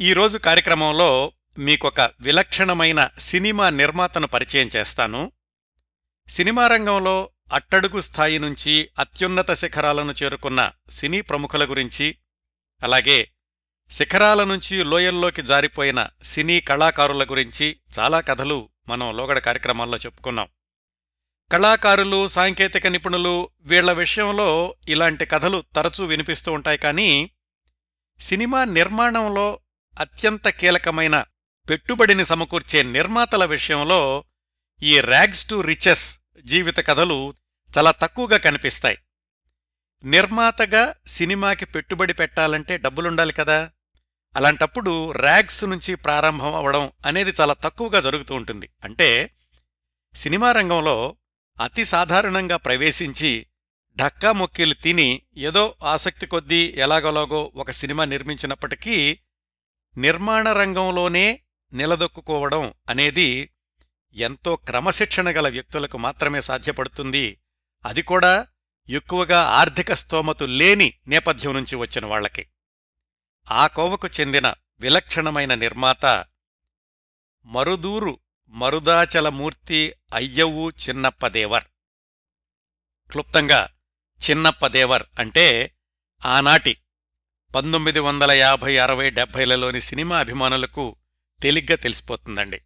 ఈరోజు కార్యక్రమంలో మీకొక విలక్షణమైన సినిమా నిర్మాతను పరిచయం చేస్తాను. సినిమా రంగంలో అట్టడుగు స్థాయి నుంచి అత్యున్నత శిఖరాలను చేరుకున్న సినీ ప్రముఖుల గురించి అలాగే శిఖరాల నుంచి లోయల్లోకి జారిపోయిన సినీ కళాకారుల గురించి చాలా కథలు మనం లోగడ కార్యక్రమాల్లో చెప్పుకున్నాం. కళాకారులు సాంకేతిక నిపుణులు వీళ్ళ విషయంలో ఇలాంటి కథలు తరచూ వినిపిస్తూ ఉంటాయి కానీ సినిమా నిర్మాణంలో అత్యంత కీలకమైన పెట్టుబడిని సమకూర్చే నిర్మాతల విషయంలో ఈ ర్యాగ్స్ టు రిచెస్ జీవిత కథలు చాలా తక్కువగా కనిపిస్తాయి. నిర్మాతగా సినిమాకి పెట్టుబడి పెట్టాలంటే డబ్బులుండాలి కదా. అలాంటప్పుడు ర్యాగ్స్ నుంచి ప్రారంభం అవడం అనేది చాలా తక్కువగా జరుగుతూ ఉంటుంది. అంటే సినిమా రంగంలో అతి సాధారణంగా ప్రవేశించి ఢక్కా మొక్కీలు తిని ఏదో ఆసక్తి కొద్దీ ఎలాగోలాగో ఒక సినిమా నిర్మించినప్పటికీ నిర్మాణ రంగంలోనే నిలదొక్కుకోవడం అనేది ఎంతో క్రమశిక్షణ గల వ్యక్తులకు మాత్రమే సాధ్యపడుతుంది. అది కూడా ఎక్కువగా ఆర్థిక స్తోమతు లేని నేపథ్యం నుంచి వచ్చిన వాళ్ళకి ఆ కోవకు చెందిన విలక్షణమైన నిర్మాత మరుదూరు మరుదాచలమూర్తి అయ్యవు చిన్నప్పదేవర్. క్లుప్తంగా చిన్నప్పదేవర్ అంటే ఆనాటి పంతొమ్మిది వందల యాభై అరవై డెబ్భైలలోని సినిమా అభిమానులకు తేలిగ్గా తెలిసిపోతుందండి.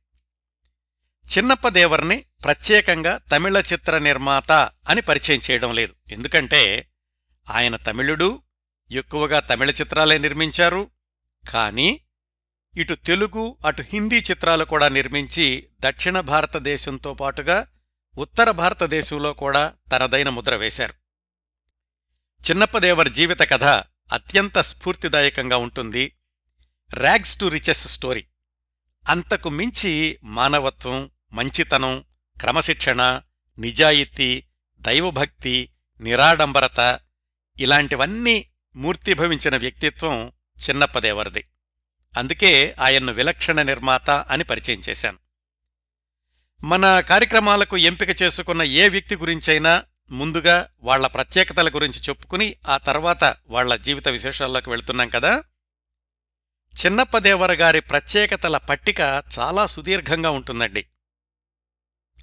చిన్నప్పదేవర్ని ప్రత్యేకంగా తమిళ చిత్ర నిర్మాత అని పరిచయం చేయడం లేదు. ఎందుకంటే ఆయన తమిళుడు ఎక్కువగా తమిళ చిత్రాలే నిర్మించారు. కానీ ఇటు తెలుగు అటు హిందీ చిత్రాలు కూడా నిర్మించి దక్షిణ భారతదేశంతో పాటుగా ఉత్తర భారతదేశంలో కూడా తనదైన ముద్ర వేశారు. చిన్నప్పదేవర్ జీవిత కథ అత్యంత స్ఫూర్తిదాయకంగా ఉంటుంది. ర్యాగ్స్ టు రిచెస్ స్టోరీ అంతకు మించి మానవత్వం మంచితనం క్రమశిక్షణ నిజాయితీ దైవభక్తి నిరాడంబరత ఇలాంటివన్నీ మూర్తిభవించిన వ్యక్తిత్వం చిన్నప్పదేవరిది. అందుకే ఆయన్ను విలక్షణ నిర్మాత అని పరిచయం చేశాను. మన కార్యక్రమాలకు ఎంపిక చేసుకున్న ఏ వ్యక్తి గురించైనా ముందుగా వాళ్ళ ప్రత్యేకతల గురించి చెప్పుకుని ఆ తర్వాత వాళ్ళ జీవిత విశేషాల్లోకి వెళుతున్నాం కదా? చిన్నప్పదేవర గారి ప్రత్యేకతల పట్టిక చాలా సుదీర్ఘంగా ఉంటుందండి.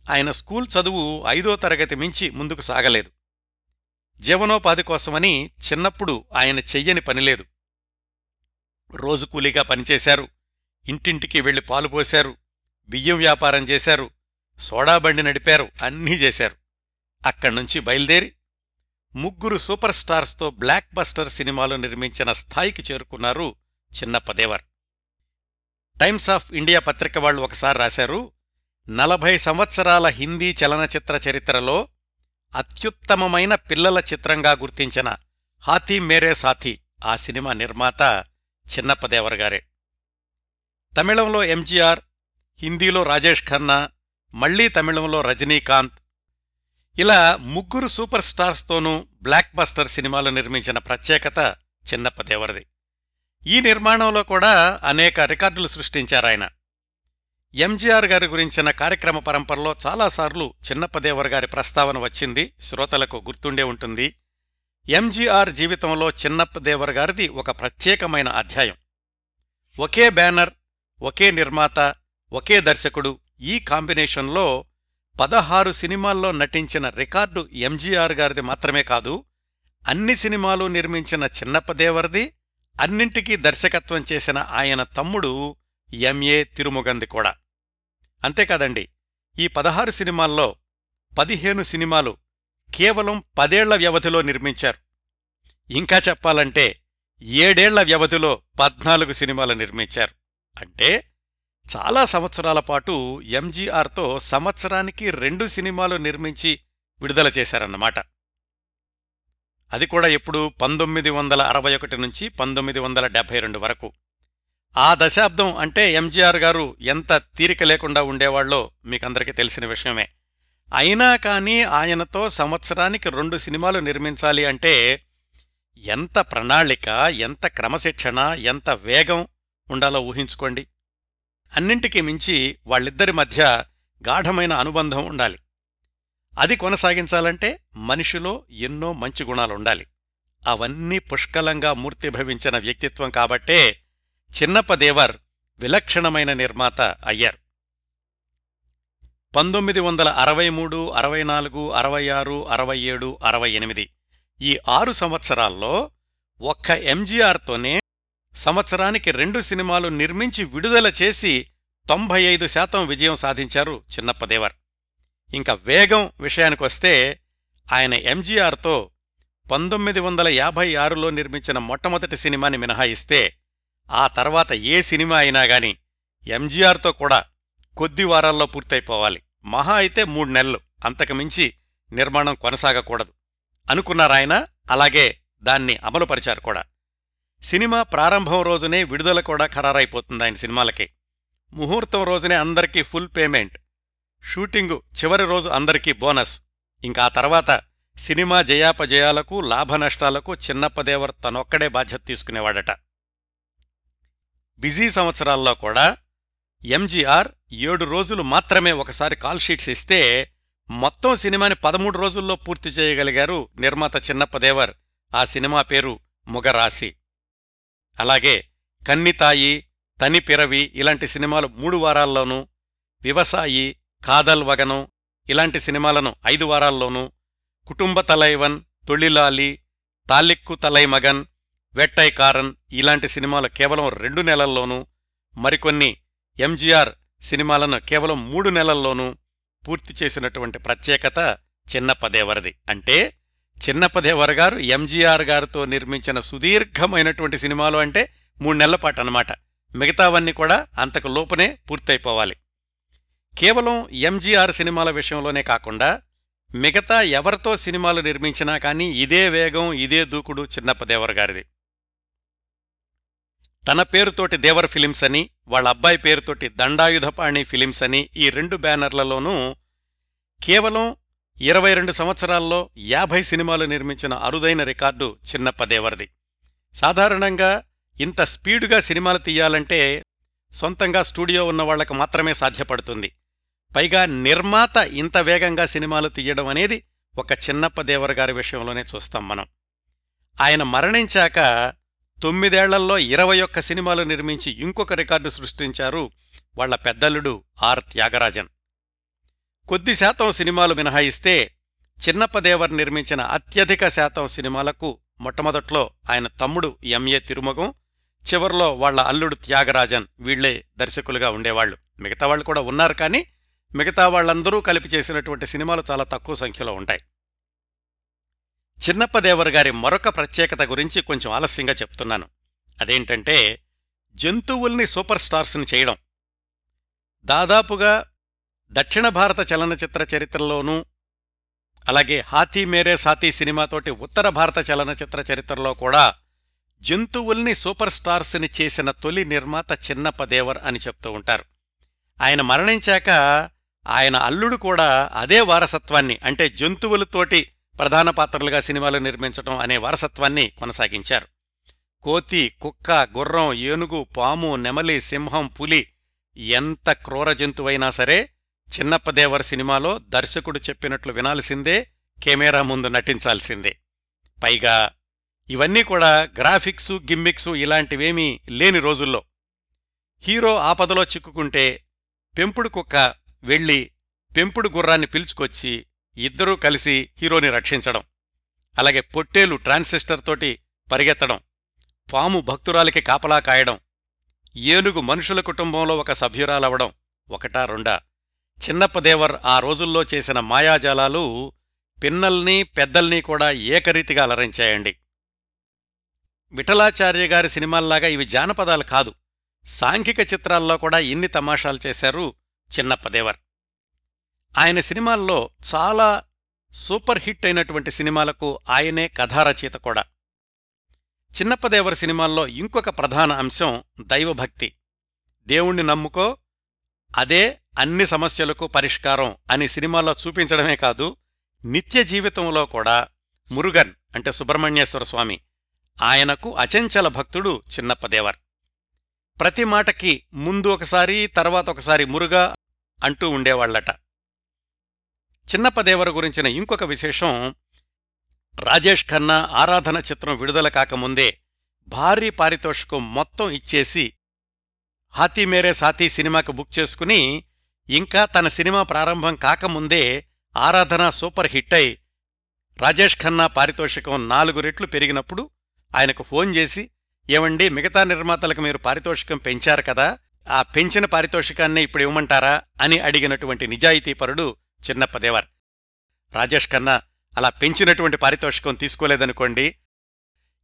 ఆయన స్కూల్ చదువు ఐదో తరగతి మించి ముందుకు సాగలేదు. జీవనోపాధి కోసమని చిన్నప్పుడు ఆయన చెయ్యని పనిలేదు రోజు కూలీగా పనిచేశారు. ఇంటింటికి వెళ్ళి పాలు పోశారు. బియ్యం వ్యాపారం చేశారు. సోడా బండి నడిపారు. అన్నీ చేశారు. అక్కడ్నుంచి బయలుదేరి ముగ్గురు సూపర్ స్టార్స్తో బ్లాక్ బస్టర్ సినిమాలు నిర్మించిన స్థాయికి చేరుకున్నారు చిన్నప్పదేవర్ టైమ్స్ ఆఫ్ ఇండియా పత్రిక వాళ్ళు ఒకసారి రాశారు నలభై సంవత్సరాల హిందీ చలనచిత్ర చరిత్రలో అత్యుత్తమమైన పిల్లల చిత్రంగా గుర్తించిన హాతీ మేరే సాథీ ఆ సినిమా నిర్మాత చిన్నప్పదేవర్ గారే. తమిళంలో ఎంజీఆర్ హిందీలో రాజేష్ ఖన్నా మళ్ళీ తమిళంలో రజనీకాంత్ ఇలా ముగ్గురు సూపర్ స్టార్స్తోనూ బ్లాక్ బస్టర్ సినిమాలు నిర్మించిన ప్రత్యేకత చిన్నప్పదేవరది. ఈ నిర్మాణంలో కూడా అనేక రికార్డులు సృష్టించారాయన. ఎంజీఆర్ గారి గురించిన కార్యక్రమ పరంపరలో చాలాసార్లు చిన్నప్పదేవర్ గారి ప్రస్తావన వచ్చింది శ్రోతలకు గుర్తుండే ఉంటుంది. ఎంజీఆర్ జీవితంలో చిన్నప్పదేవర్ గారిది ఒక ప్రత్యేకమైన అధ్యాయం. ఒకే బ్యానర్ ఒకే నిర్మాత ఒకే దర్శకుడు ఈ కాంబినేషన్లో పదహారు సినిమాల్లో నటించిన రికార్డు ఎంజీఆర్ గారిది మాత్రమే కాదు అన్ని సినిమాలు నిర్మించిన చిన్నప్పదేవర్ది అన్నింటికీ దర్శకత్వం చేసిన ఆయన తమ్ముడు ఎంఏ తిరుముగంది కూడా. అంతేకాదండి ఈ పదహారు సినిమాల్లో పదిహేను సినిమాలు కేవలం పదేళ్ళ వ్యవధిలో నిర్మించారు. ఇంకా చెప్పాలంటే ఏడేళ్ళ వ్యవధిలో పద్నాలుగు సినిమాలు నిర్మించారు. అంటే చాలా సంవత్సరాల పాటు ఎంజీఆర్తో సంవత్సరానికి రెండు సినిమాలు నిర్మించి విడుదల చేశారన్నమాట. అది కూడా ఎప్పుడు పంతొమ్మిది వందల అరవై ఒకటి నుంచి పంతొమ్మిది వందల డెబ్బై రెండు వరకు. ఆ దశాబ్దం అంటే ఎంజీఆర్ గారు ఎంత తీరిక లేకుండా ఉండేవాళ్ళో మీకందరికీ తెలిసిన విషయమే. అయినా కానీ ఆయనతో సంవత్సరానికి రెండు సినిమాలు నిర్మించాలి అంటే ఎంత ప్రణాళిక ఎంత క్రమశిక్షణ ఎంత వేగం ఉండాలో ఊహించుకోండి. అన్నింటికీ మించి వాళ్ళిద్దరి మధ్య గాఢమైన అనుబంధం ఉండాలి. అది కొనసాగించాలంటే మనిషిలో ఎన్నో మంచి గుణాలుండాలి. అవన్నీ పుష్కలంగా మూర్తిభవించిన వ్యక్తిత్వం కాబట్టే చిన్నప్పదేవర్ విలక్షణమైన నిర్మాత అయ్యారు. పంతొమ్మిది వందల అరవై మూడు అరవై నాలుగు అరవై ఆరు అరవై ఏడు అరవై ఎనిమిది ఈ ఆరు సంవత్సరాల్లో ఒక్క ఎంజీఆర్తోనే సంవత్సరానికి రెండు సినిమాలు నిర్మించి విడుదల చేసి తొంభై ఐదు శాతం విజయం సాధించారు చిన్నప్పదేవర్ ఇంకా వేగం విషయానికొస్తే ఆయన ఎంజీఆర్తో పంతొమ్మిది వందల యాభై ఆరులో నిర్మించిన మొట్టమొదటి సినిమాని మినహాయిస్తే ఆ తర్వాత ఏ సినిమా అయినా గాని ఎంజీఆర్తో కూడా కొద్ది వారాల్లో పూర్తయిపోవాలి. మహా అయితే మూడు నెలలు అంతకుమించి నిర్మాణం కొనసాగకూడదు. అనుకున్నారాయన అలాగే దాన్ని అమలుపరిచారు కూడా. సినిమా ప్రారంభం రోజునే విడుదల కూడా ఖరారైపోతుంది ఆయన సినిమాలకి. ముహూర్తం రోజునే అందరికీ ఫుల్ పేమెంట్. షూటింగు చివరి రోజు అందరికీ బోనస్. ఇంకా తర్వాత సినిమా జయాపజయాలకు లాభనష్టాలకు చిన్నప్పదేవర్ తనొక్కడే బాధ్యత తీసుకునేవాడట. బిజీ సంవత్సరాల్లో కూడా ఎంజీఆర్ ఏడు రోజులు మాత్రమే ఒకసారి కాల్ షీట్స్ ఇస్తే మొత్తం సినిమాని పదమూడు రోజుల్లో పూర్తి చేయగలిగారు నిర్మాత చిన్నప్పదేవర్ ఆ సినిమా పేరు ముగరాశి. అలాగే కన్నితాయి తనిపిరవి ఇలాంటి సినిమాలు మూడు వారాల్లోనూ వివసాయి కాదల్ వగను ఇలాంటి సినిమాలను ఐదు వారాల్లోనూ కుటుంబ తలైవన్ తొళిలాలి తాలిక్కు తలైమగన్ వెట్టైకారన్ ఇలాంటి సినిమాలు కేవలం రెండు నెలల్లోనూ మరికొన్ని ఎంజీఆర్ సినిమాలను కేవలం మూడు నెలల్లోనూ పూర్తి చేసినటువంటి ప్రత్యేకత చిన్నప్పదేవరది అంటే చిన్నప్పదేవర గారు ఎంజీఆర్ గారితో నిర్మించిన సుదీర్ఘమైనటువంటి సినిమాలు అంటే మూడు నెలల పాటు అనమాట మిగతావన్నీ కూడా అంతకు లోపనే పూర్తయిపోవాలి. కేవలం ఎంజీఆర్ సినిమాల విషయంలోనే కాకుండా మిగతా ఎవరితో సినిమాలు నిర్మించినా కానీ ఇదే వేగం ఇదే దూకుడు చిన్నప్పదేవర్ గారిది తన పేరుతోటి దేవర్ ఫిలిమ్స్ అని వాళ్ళ అబ్బాయి పేరుతోటి దండాయుధపాణి ఫిలిమ్స్ అని ఈ రెండు బ్యానర్లలోనూ కేవలం ఇరవై రెండు సంవత్సరాల్లో యాభై సినిమాలు నిర్మించిన అరుదైన రికార్డు చిన్నప్పదేవర్ది సాధారణంగా ఇంత స్పీడుగా సినిమాలు తీయాలంటే సొంతంగా స్టూడియో ఉన్న వాళ్ళకు మాత్రమే సాధ్యపడుతుంది. పైగా నిర్మాత ఇంత వేగంగా సినిమాలు తీయడం అనేది ఒక చిన్నప్పదేవర్ గారి విషయంలోనే చూస్తాం మనం. ఆయన మరణించాక తొమ్మిదేళ్ళలో ఇరవై ఒక్క సినిమాలు నిర్మించి ఇంకొక రికార్డు సృష్టించారు వాళ్ళ పెద్దల్లుడు ఆర్ త్యాగరాజన్. కొద్ది శాతం సినిమాలు మినహాయిస్తే చిన్నప్పదేవర్ నిర్మించిన అత్యధిక శాతం సినిమాలకు మొట్టమొదట్లో ఆయన తమ్ముడు ఎంఏ తిరుమగం చివర్లో వాళ్ళ అల్లుడు త్యాగరాజన్ వీళ్ళే దర్శకులుగా ఉండేవాళ్ళు మిగతా వాళ్ళు కూడా ఉన్నారు కానీ మిగతా వాళ్ళందరూ కలిపి చేసినటువంటి సినిమాలు చాలా తక్కువ సంఖ్యలో ఉంటాయి. చిన్నప్పదేవర్ గారి మరొక ప్రత్యేకత గురించి కొంచెం ఆలస్యంగా చెప్తున్నాను. అదేంటంటే జంతువుల్ని సూపర్ స్టార్స్ని చేయడం. దాదాపుగా దక్షిణ భారత చలనచిత్ర చరిత్రలోనూ అలాగే హాతీ మేరే సాతీ సినిమాతోటి ఉత్తర భారత చలనచిత్ర చరిత్రలో కూడా జంతువుల్ని సూపర్ స్టార్స్ని చేసిన తొలి నిర్మాత చిన్నప్పదేవర్ అని చెప్తూ ఉంటారు. ఆయన మరణించాక ఆయన అల్లుడు కూడా అదే వారసత్వాన్ని అంటే జంతువులతోటి ప్రధాన పాత్రలుగా సినిమాలు నిర్మించడం అనే వారసత్వాన్ని కొనసాగించారు. కోతి కుక్క గుర్రం ఏనుగు పాము నెమలి సింహం పులి ఎంత క్రూర జంతువైనా సరే చిన్నప్పదేవర్ సినిమాలో దర్శకుడు చెప్పినట్లు వినాల్సిందే కెమెరా ముందు నటించాల్సిందే. పైగా ఇవన్నీ కూడా గ్రాఫిక్సు గిమ్మిక్సు ఇలాంటివేమీ లేని రోజుల్లో. హీరో ఆపదలో చిక్కుకుంటే పెంపుడు కుక్క వెళ్ళి పెంపుడు గుర్రాన్ని పిలుచుకొచ్చి ఇద్దరూ కలిసి హీరోని రక్షించడం అలాగే పొట్టేలు ట్రాన్సిస్టర్ తోటి పరిగెత్తడం పాము భక్తురాలికి కాపలా కాయడం ఏనుగు మనుషుల కుటుంబంలో ఒక సభ్యురాలవడం ఒకటా రెండా? చిన్నప్పదేవర్ ఆ రోజుల్లో చేసిన మాయాజాలాలు పిన్నల్ని పెద్దల్ని కూడా ఏకరీతిగా అలరించాయండి. విఠలాచార్య గారి సినిమాల్లాగా ఇవి జానపదాలు కాదు. సాంఘిక చిత్రాల్లో కూడా ఇన్ని తమాషాలు చేశారు చిన్నప్పదేవర్. ఆయన సినిమాల్లో చాలా సూపర్ హిట్ అయినటువంటి సినిమాలకు ఆయనే కథారచయిత కూడా. చిన్నప్పదేవర్ సినిమాల్లో ఇంకొక ప్రధాన అంశం దైవభక్తి. దేవుణ్ణి నమ్ముకో అదే అన్ని సమస్యలకు పరిష్కారం అని సినిమాలో చూపించడమే కాదు నిత్య జీవితంలో కూడా మురుగన్ అంటే సుబ్రహ్మణ్యేశ్వర స్వామి ఆయనకు అచంచల భక్తుడు చిన్నప్పదేవర్ ప్రతి మాటకి ముందు ఒకసారి తర్వాత ఒకసారి మురుగా అంటూ ఉండేవాళ్ళట చిన్నప్పదేవర గురించిన ఇంకొక విశేషం రాజేష్ ఖన్నా ఆరాధన చిత్రం విడుదల కాకముందే భారీ పారితోషికం మొత్తం ఇచ్చేసి హాతీ మేరే సాతీ సినిమాకు బుక్ చేసుకుని ఇంకా తన సినిమా ప్రారంభం కాకముందే ఆరాధన సూపర్ హిట్ అయి రాజేష్ ఖన్నా పారితోషికం నాలుగు రెట్లు పెరిగినప్పుడు ఆయనకు ఫోన్ చేసి ఏమండి మిగతా నిర్మాతలకు మీరు పారితోషికం పెంచారు కదా ఆ పెంచిన పారితోషికాన్ని ఇప్పుడు ఇవ్వమంటారా? అని అడిగినటువంటి నిజాయితీపరుడు చిన్నప్పదేవర్ రాజేష్ ఖన్నా అలా పెంచినటువంటి పారితోషికం తీసుకోలేదనుకోండి.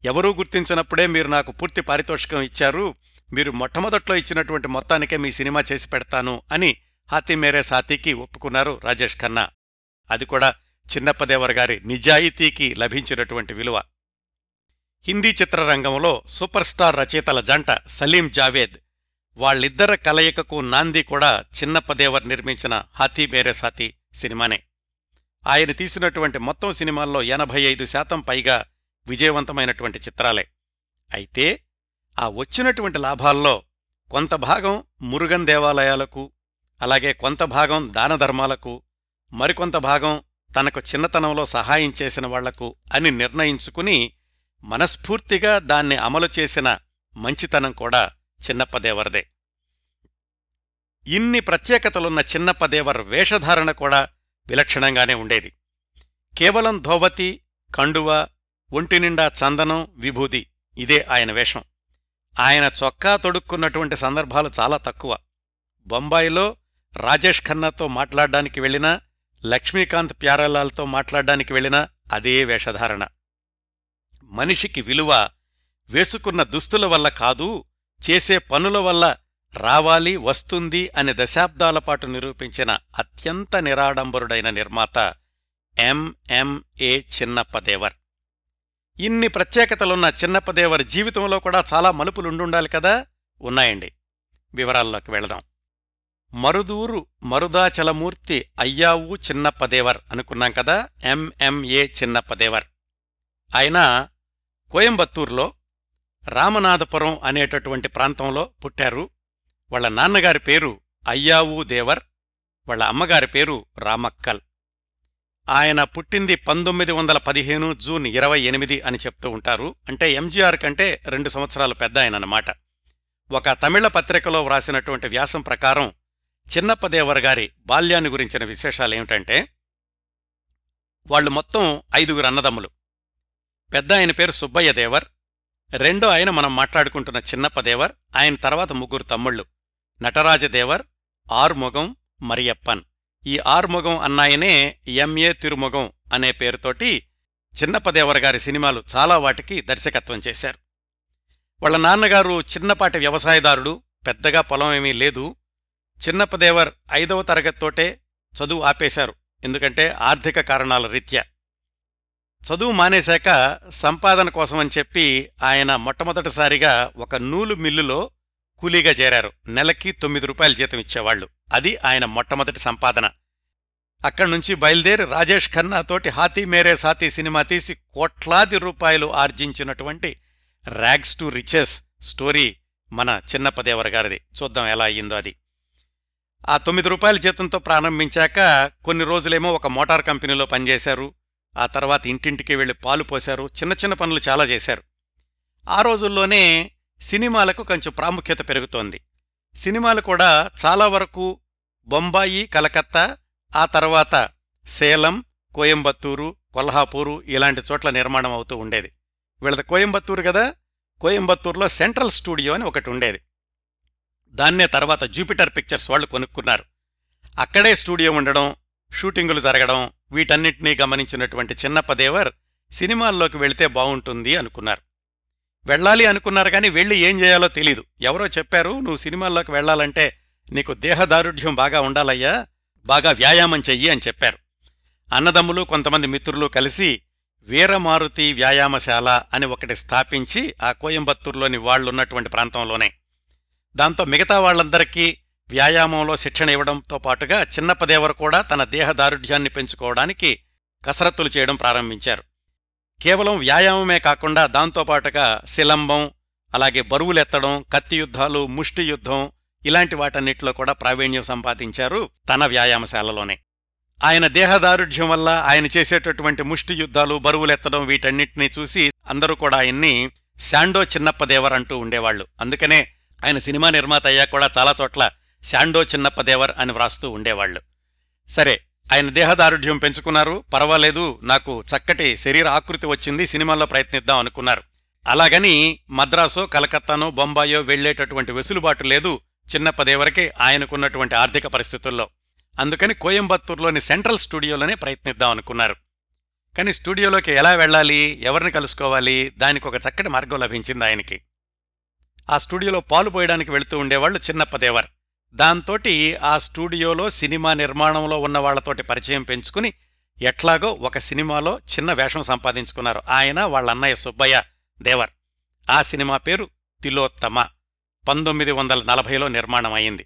ఎవరూ గుర్తించినప్పుడే మీరు నాకు పూర్తి పారితోషికం ఇచ్చారు. మీరు మొట్టమొదట్లో ఇచ్చినటువంటి మొత్తానికే మీ సినిమా చేసి పెడతాను అని హాతీ మేరే సాతీకి ఒప్పుకున్నారు రాజేష్ ఖన్నా. అది కూడా చిన్నప్పదేవర్ గారి నిజాయితీకి లభించినటువంటి విలువ. హిందీ చిత్రరంగంలో సూపర్ స్టార్ రచయితల జంట సలీం జావేద్ వాళ్ళిద్దర కలయికకు నాంది కూడా చిన్నప్పదేవర్ నిర్మించిన హాతీ మేరే సాతీ సినిమానే. ఆయన తీసినటువంటి మొత్తం సినిమాల్లో ఎనభై ఐదు శాతం పైగా విజయవంతమైనటువంటి చిత్రాలే. అయితే ఆ వచ్చినటువంటి లాభాల్లో కొంత భాగం మురుగన్ దేవాలయాలకు అలాగే కొంత భాగం దానధర్మాలకు మరికొంత భాగం తనకు చిన్నతనంలో సహాయం చేసిన వాళ్ళకు అని నిర్ణయించుకుని మనస్ఫూర్తిగా దాన్ని అమలు చేసిన మంచితనం కూడా చిన్నప్పదేవరదే. ఇన్ని ప్రత్యేకతలున్న చిన్నప్పదేవర్ వేషధారణ కూడా విలక్షణంగానే ఉండేది. కేవలం ధోవతి కండువ ఒంటినిండా చందనం విభూది ఇదే ఆయన వేషం. ఆయన చొక్కా తొడుక్కున్నటువంటి సందర్భాలు చాలా తక్కువ. బొంబాయిలో రాజేష్ ఖన్నాతో మాట్లాడ్డానికి వెళ్ళినా లక్ష్మీకాంత్ ప్యారలాల్తో మాట్లాడ్డానికి వెళ్ళినా అదే వేషధారణ. మనిషికి విలువ వేసుకున్న దుస్తుల వల్ల కాదు చేసే పనుల వల్ల రావాలి వస్తుంది అని దశాబ్దాల పాటు నిరూపించిన అత్యంత నిరాడంబరుడైన నిర్మాత ఎంఎంఏ చిన్నప్పదేవర్. ఇన్ని ప్రత్యేకతలున్న చిన్నప్పదేవర్ జీవితంలో కూడా చాలా మలుపులుండుండాలి కదా? ఉన్నాయండి. వివరాల్లోకి వెళదాం. మరుదూరు మరుదాచలమూర్తి అయ్యావు చిన్నప్పదేవర్ అనుకున్నాం కదా? ఎంఎంఏ చిన్నప్పదేవర్ ఆయన కోయంబత్తూర్లో రామనాథపురం అనేటటువంటి ప్రాంతంలో పుట్టారు. వాళ్ళ నాన్నగారి పేరు అయ్యావు దేవర్ వాళ్ళ అమ్మగారి పేరు రామక్కల్. ఆయన పుట్టింది పంతొమ్మిది వందల పదిహేను జూన్ ఇరవై ఎనిమిది అని చెప్తూ ఉంటారు. అంటే ఎంజీఆర్ కంటే రెండు సంవత్సరాలు పెద్ద ఆయనన్నమాట. ఒక తమిళ పత్రికలో వ్రాసినటువంటి వ్యాసం ప్రకారం చిన్నప్పదేవర్ గారి బాల్యాన్ని గురించిన విశేషాలేమిటంటే వాళ్ళు మొత్తం ఐదుగురు అన్నదమ్ములు. పెద్ద ఆయన పేరు సుబ్బయ్య దేవర్ రెండో ఆయన మనం మాట్లాడుకుంటున్న చిన్నప్పదేవర్ ఆయన తర్వాత ముగ్గురు తమ్ముళ్ళు. నటరాజదేవర్ ఆర్మొగం మరియప్పన్. ఈ ఆర్మొగం అన్నాయనే ఎంఏ తిరుమొగం అనే పేరుతోటి చిన్నప్పదేవర్ గారి సినిమాలు చాలా వాటికి దర్శకత్వం చేశారు. వాళ్ళ నాన్నగారు చిన్నపాటి వ్యవసాయదారుడు పెద్దగా పొలం ఏమీ లేదు చిన్నప్పదేవర్ ఐదవ తరగతితోటే చదువు ఆపేశారు. ఎందుకంటే ఆర్థిక కారణాల రీత్యా. చదువు మానేశాక సంపాదన కోసమని చెప్పి ఆయన మొట్టమొదటిసారిగా ఒక నూలు మిల్లులో కూలీగా చేరారు. నెలకి తొమ్మిది రూపాయల జీతం ఇచ్చేవాళ్ళు అది ఆయన మొట్టమొదటి సంపాదన. అక్కడ్నుంచి బయలుదేరి రాజేష్ ఖన్నా తోటి హాతీ మేరే సాతీ సినిమా తీసి కోట్లాది రూపాయలు ఆర్జించినటువంటి ర్యాగ్స్ టు రిచెస్ స్టోరీ మన చిన్నప్పదేవర గారిది. చూద్దాం ఎలా అయ్యిందో అది. ఆ తొమ్మిది రూపాయల జీతంతో ప్రారంభించాక కొన్ని రోజులేమో ఒక మోటార్ కంపెనీలో పనిచేశారు. ఆ తర్వాత ఇంటింటికి వెళ్ళి పాలు పోశారు. చిన్న చిన్న పనులు చాలా చేశారు. ఆ రోజుల్లోనే సినిమాలకు కొంచెం ప్రాముఖ్యత పెరుగుతోంది. సినిమాలు కూడా చాలా వరకు బొంబాయి కలకత్తా ఆ తర్వాత సేలం కోయంబత్తూరు కొల్హాపూరు ఇలాంటి చోట్ల నిర్మాణం అవుతూ ఉండేది. వీళ్ళది కోయంబత్తూరు కదా? కోయంబత్తూరులో సెంట్రల్ స్టూడియో అని ఒకటి ఉండేది. దాన్నే తర్వాత జూపిటర్ పిక్చర్స్ వాళ్ళు కొనుక్కున్నారు. అక్కడే స్టూడియో ఉండడం షూటింగులు జరగడం వీటన్నిటినీ గమనించినటువంటి చిన్నప్పదేవర్ సినిమాల్లోకి వెళితే బావుంటుంది అనుకున్నారు. వెళ్ళాలి అనుకున్నారు కానీ వెళ్ళి ఏం చేయాలో తెలీదు. ఎవరో చెప్పారు నువ్వు సినిమాల్లోకి వెళ్ళాలంటే నీకు దేహదారుఢ్యం బాగా ఉండాలయ్యా బాగా వ్యాయామం చెయ్యి అని చెప్పారు. అన్నదమ్ములు కొంతమంది మిత్రులు కలిసి వీరమారుతి వ్యాయామశాల అని ఒకటి స్థాపించి ఆ కోయంబత్తూరులోని వాళ్ళున్నటువంటి ప్రాంతంలోనే దాంతో మిగతా వాళ్ళందరికీ వ్యాయామంలో శిక్షణ ఇవ్వడంతో పాటుగా చిన్నప్పదేవరు కూడా తన దేహదారుఢ్యాన్ని పెంచుకోవడానికి కసరత్తులు చేయడం ప్రారంభించారు. కేవలం వ్యాయామమే కాకుండా దాంతోపాటుగా శిలంబం అలాగే బరువులెత్తడం కత్తి యుద్ధాలు ముష్టి యుద్ధం ఇలాంటి వాటన్నిటిలో కూడా ప్రావీణ్యం సంపాదించారు తన వ్యాయామశాలలోనే. ఆయన దేహదారుఢ్యం వల్ల ఆయన చేసేటటువంటి ముష్టి యుద్ధాలు బరువులెత్తడం వీటన్నిటినీ చూసి అందరూ కూడా ఆయన్ని శాండో చిన్నప్పదేవర్ అంటూ ఉండేవాళ్ళు అందుకనే ఆయన సినిమా నిర్మాత అయ్యాక కూడా చాలా చోట్ల శాండో చిన్నప్పదేవర్ అని వ్రాస్తూ ఉండేవాళ్ళు సరే ఆయన దేహదారుఢ్యం పెంచుకున్నారు. పర్వాలేదు నాకు చక్కటి శరీర ఆకృతి వచ్చింది సినిమాల్లో ప్రయత్నిద్దాం అనుకున్నారు. అలాగని మద్రాసో కలకత్తానో బొంబాయో వెళ్ళేటటువంటి వెసులుబాటు లేదు చిన్నప్పదేవరకి ఆయనకున్నటువంటి ఆర్థిక పరిస్థితుల్లో. అందుకని కోయంబత్తూరులోని సెంట్రల్ స్టూడియోలోనే ప్రయత్నిద్దాం అనుకున్నారు. కానీ స్టూడియోలోకి ఎలా వెళ్ళాలి ఎవరిని కలుసుకోవాలి దానికి ఒక చక్కటి మార్గం లభించింది ఆయనకి. ఆ స్టూడియోలో పాలు పోయడానికి వెళుతూ ఉండేవాళ్ళు చిన్నప్పదేవర్ దాంతోటి ఆ స్టూడియోలో సినిమా నిర్మాణంలో ఉన్న వాళ్ళతోటి పరిచయం పెంచుకుని ఎట్లాగో ఒక సినిమాలో చిన్న వేషం సంపాదించుకున్నారు ఆయన వాళ్ళ అన్నయ్య సుబ్బయ్య దేవర్. ఆ సినిమా పేరు తిలోత్తమ. పంతొమ్మిది వందల నలభైలో నిర్మాణం అయింది.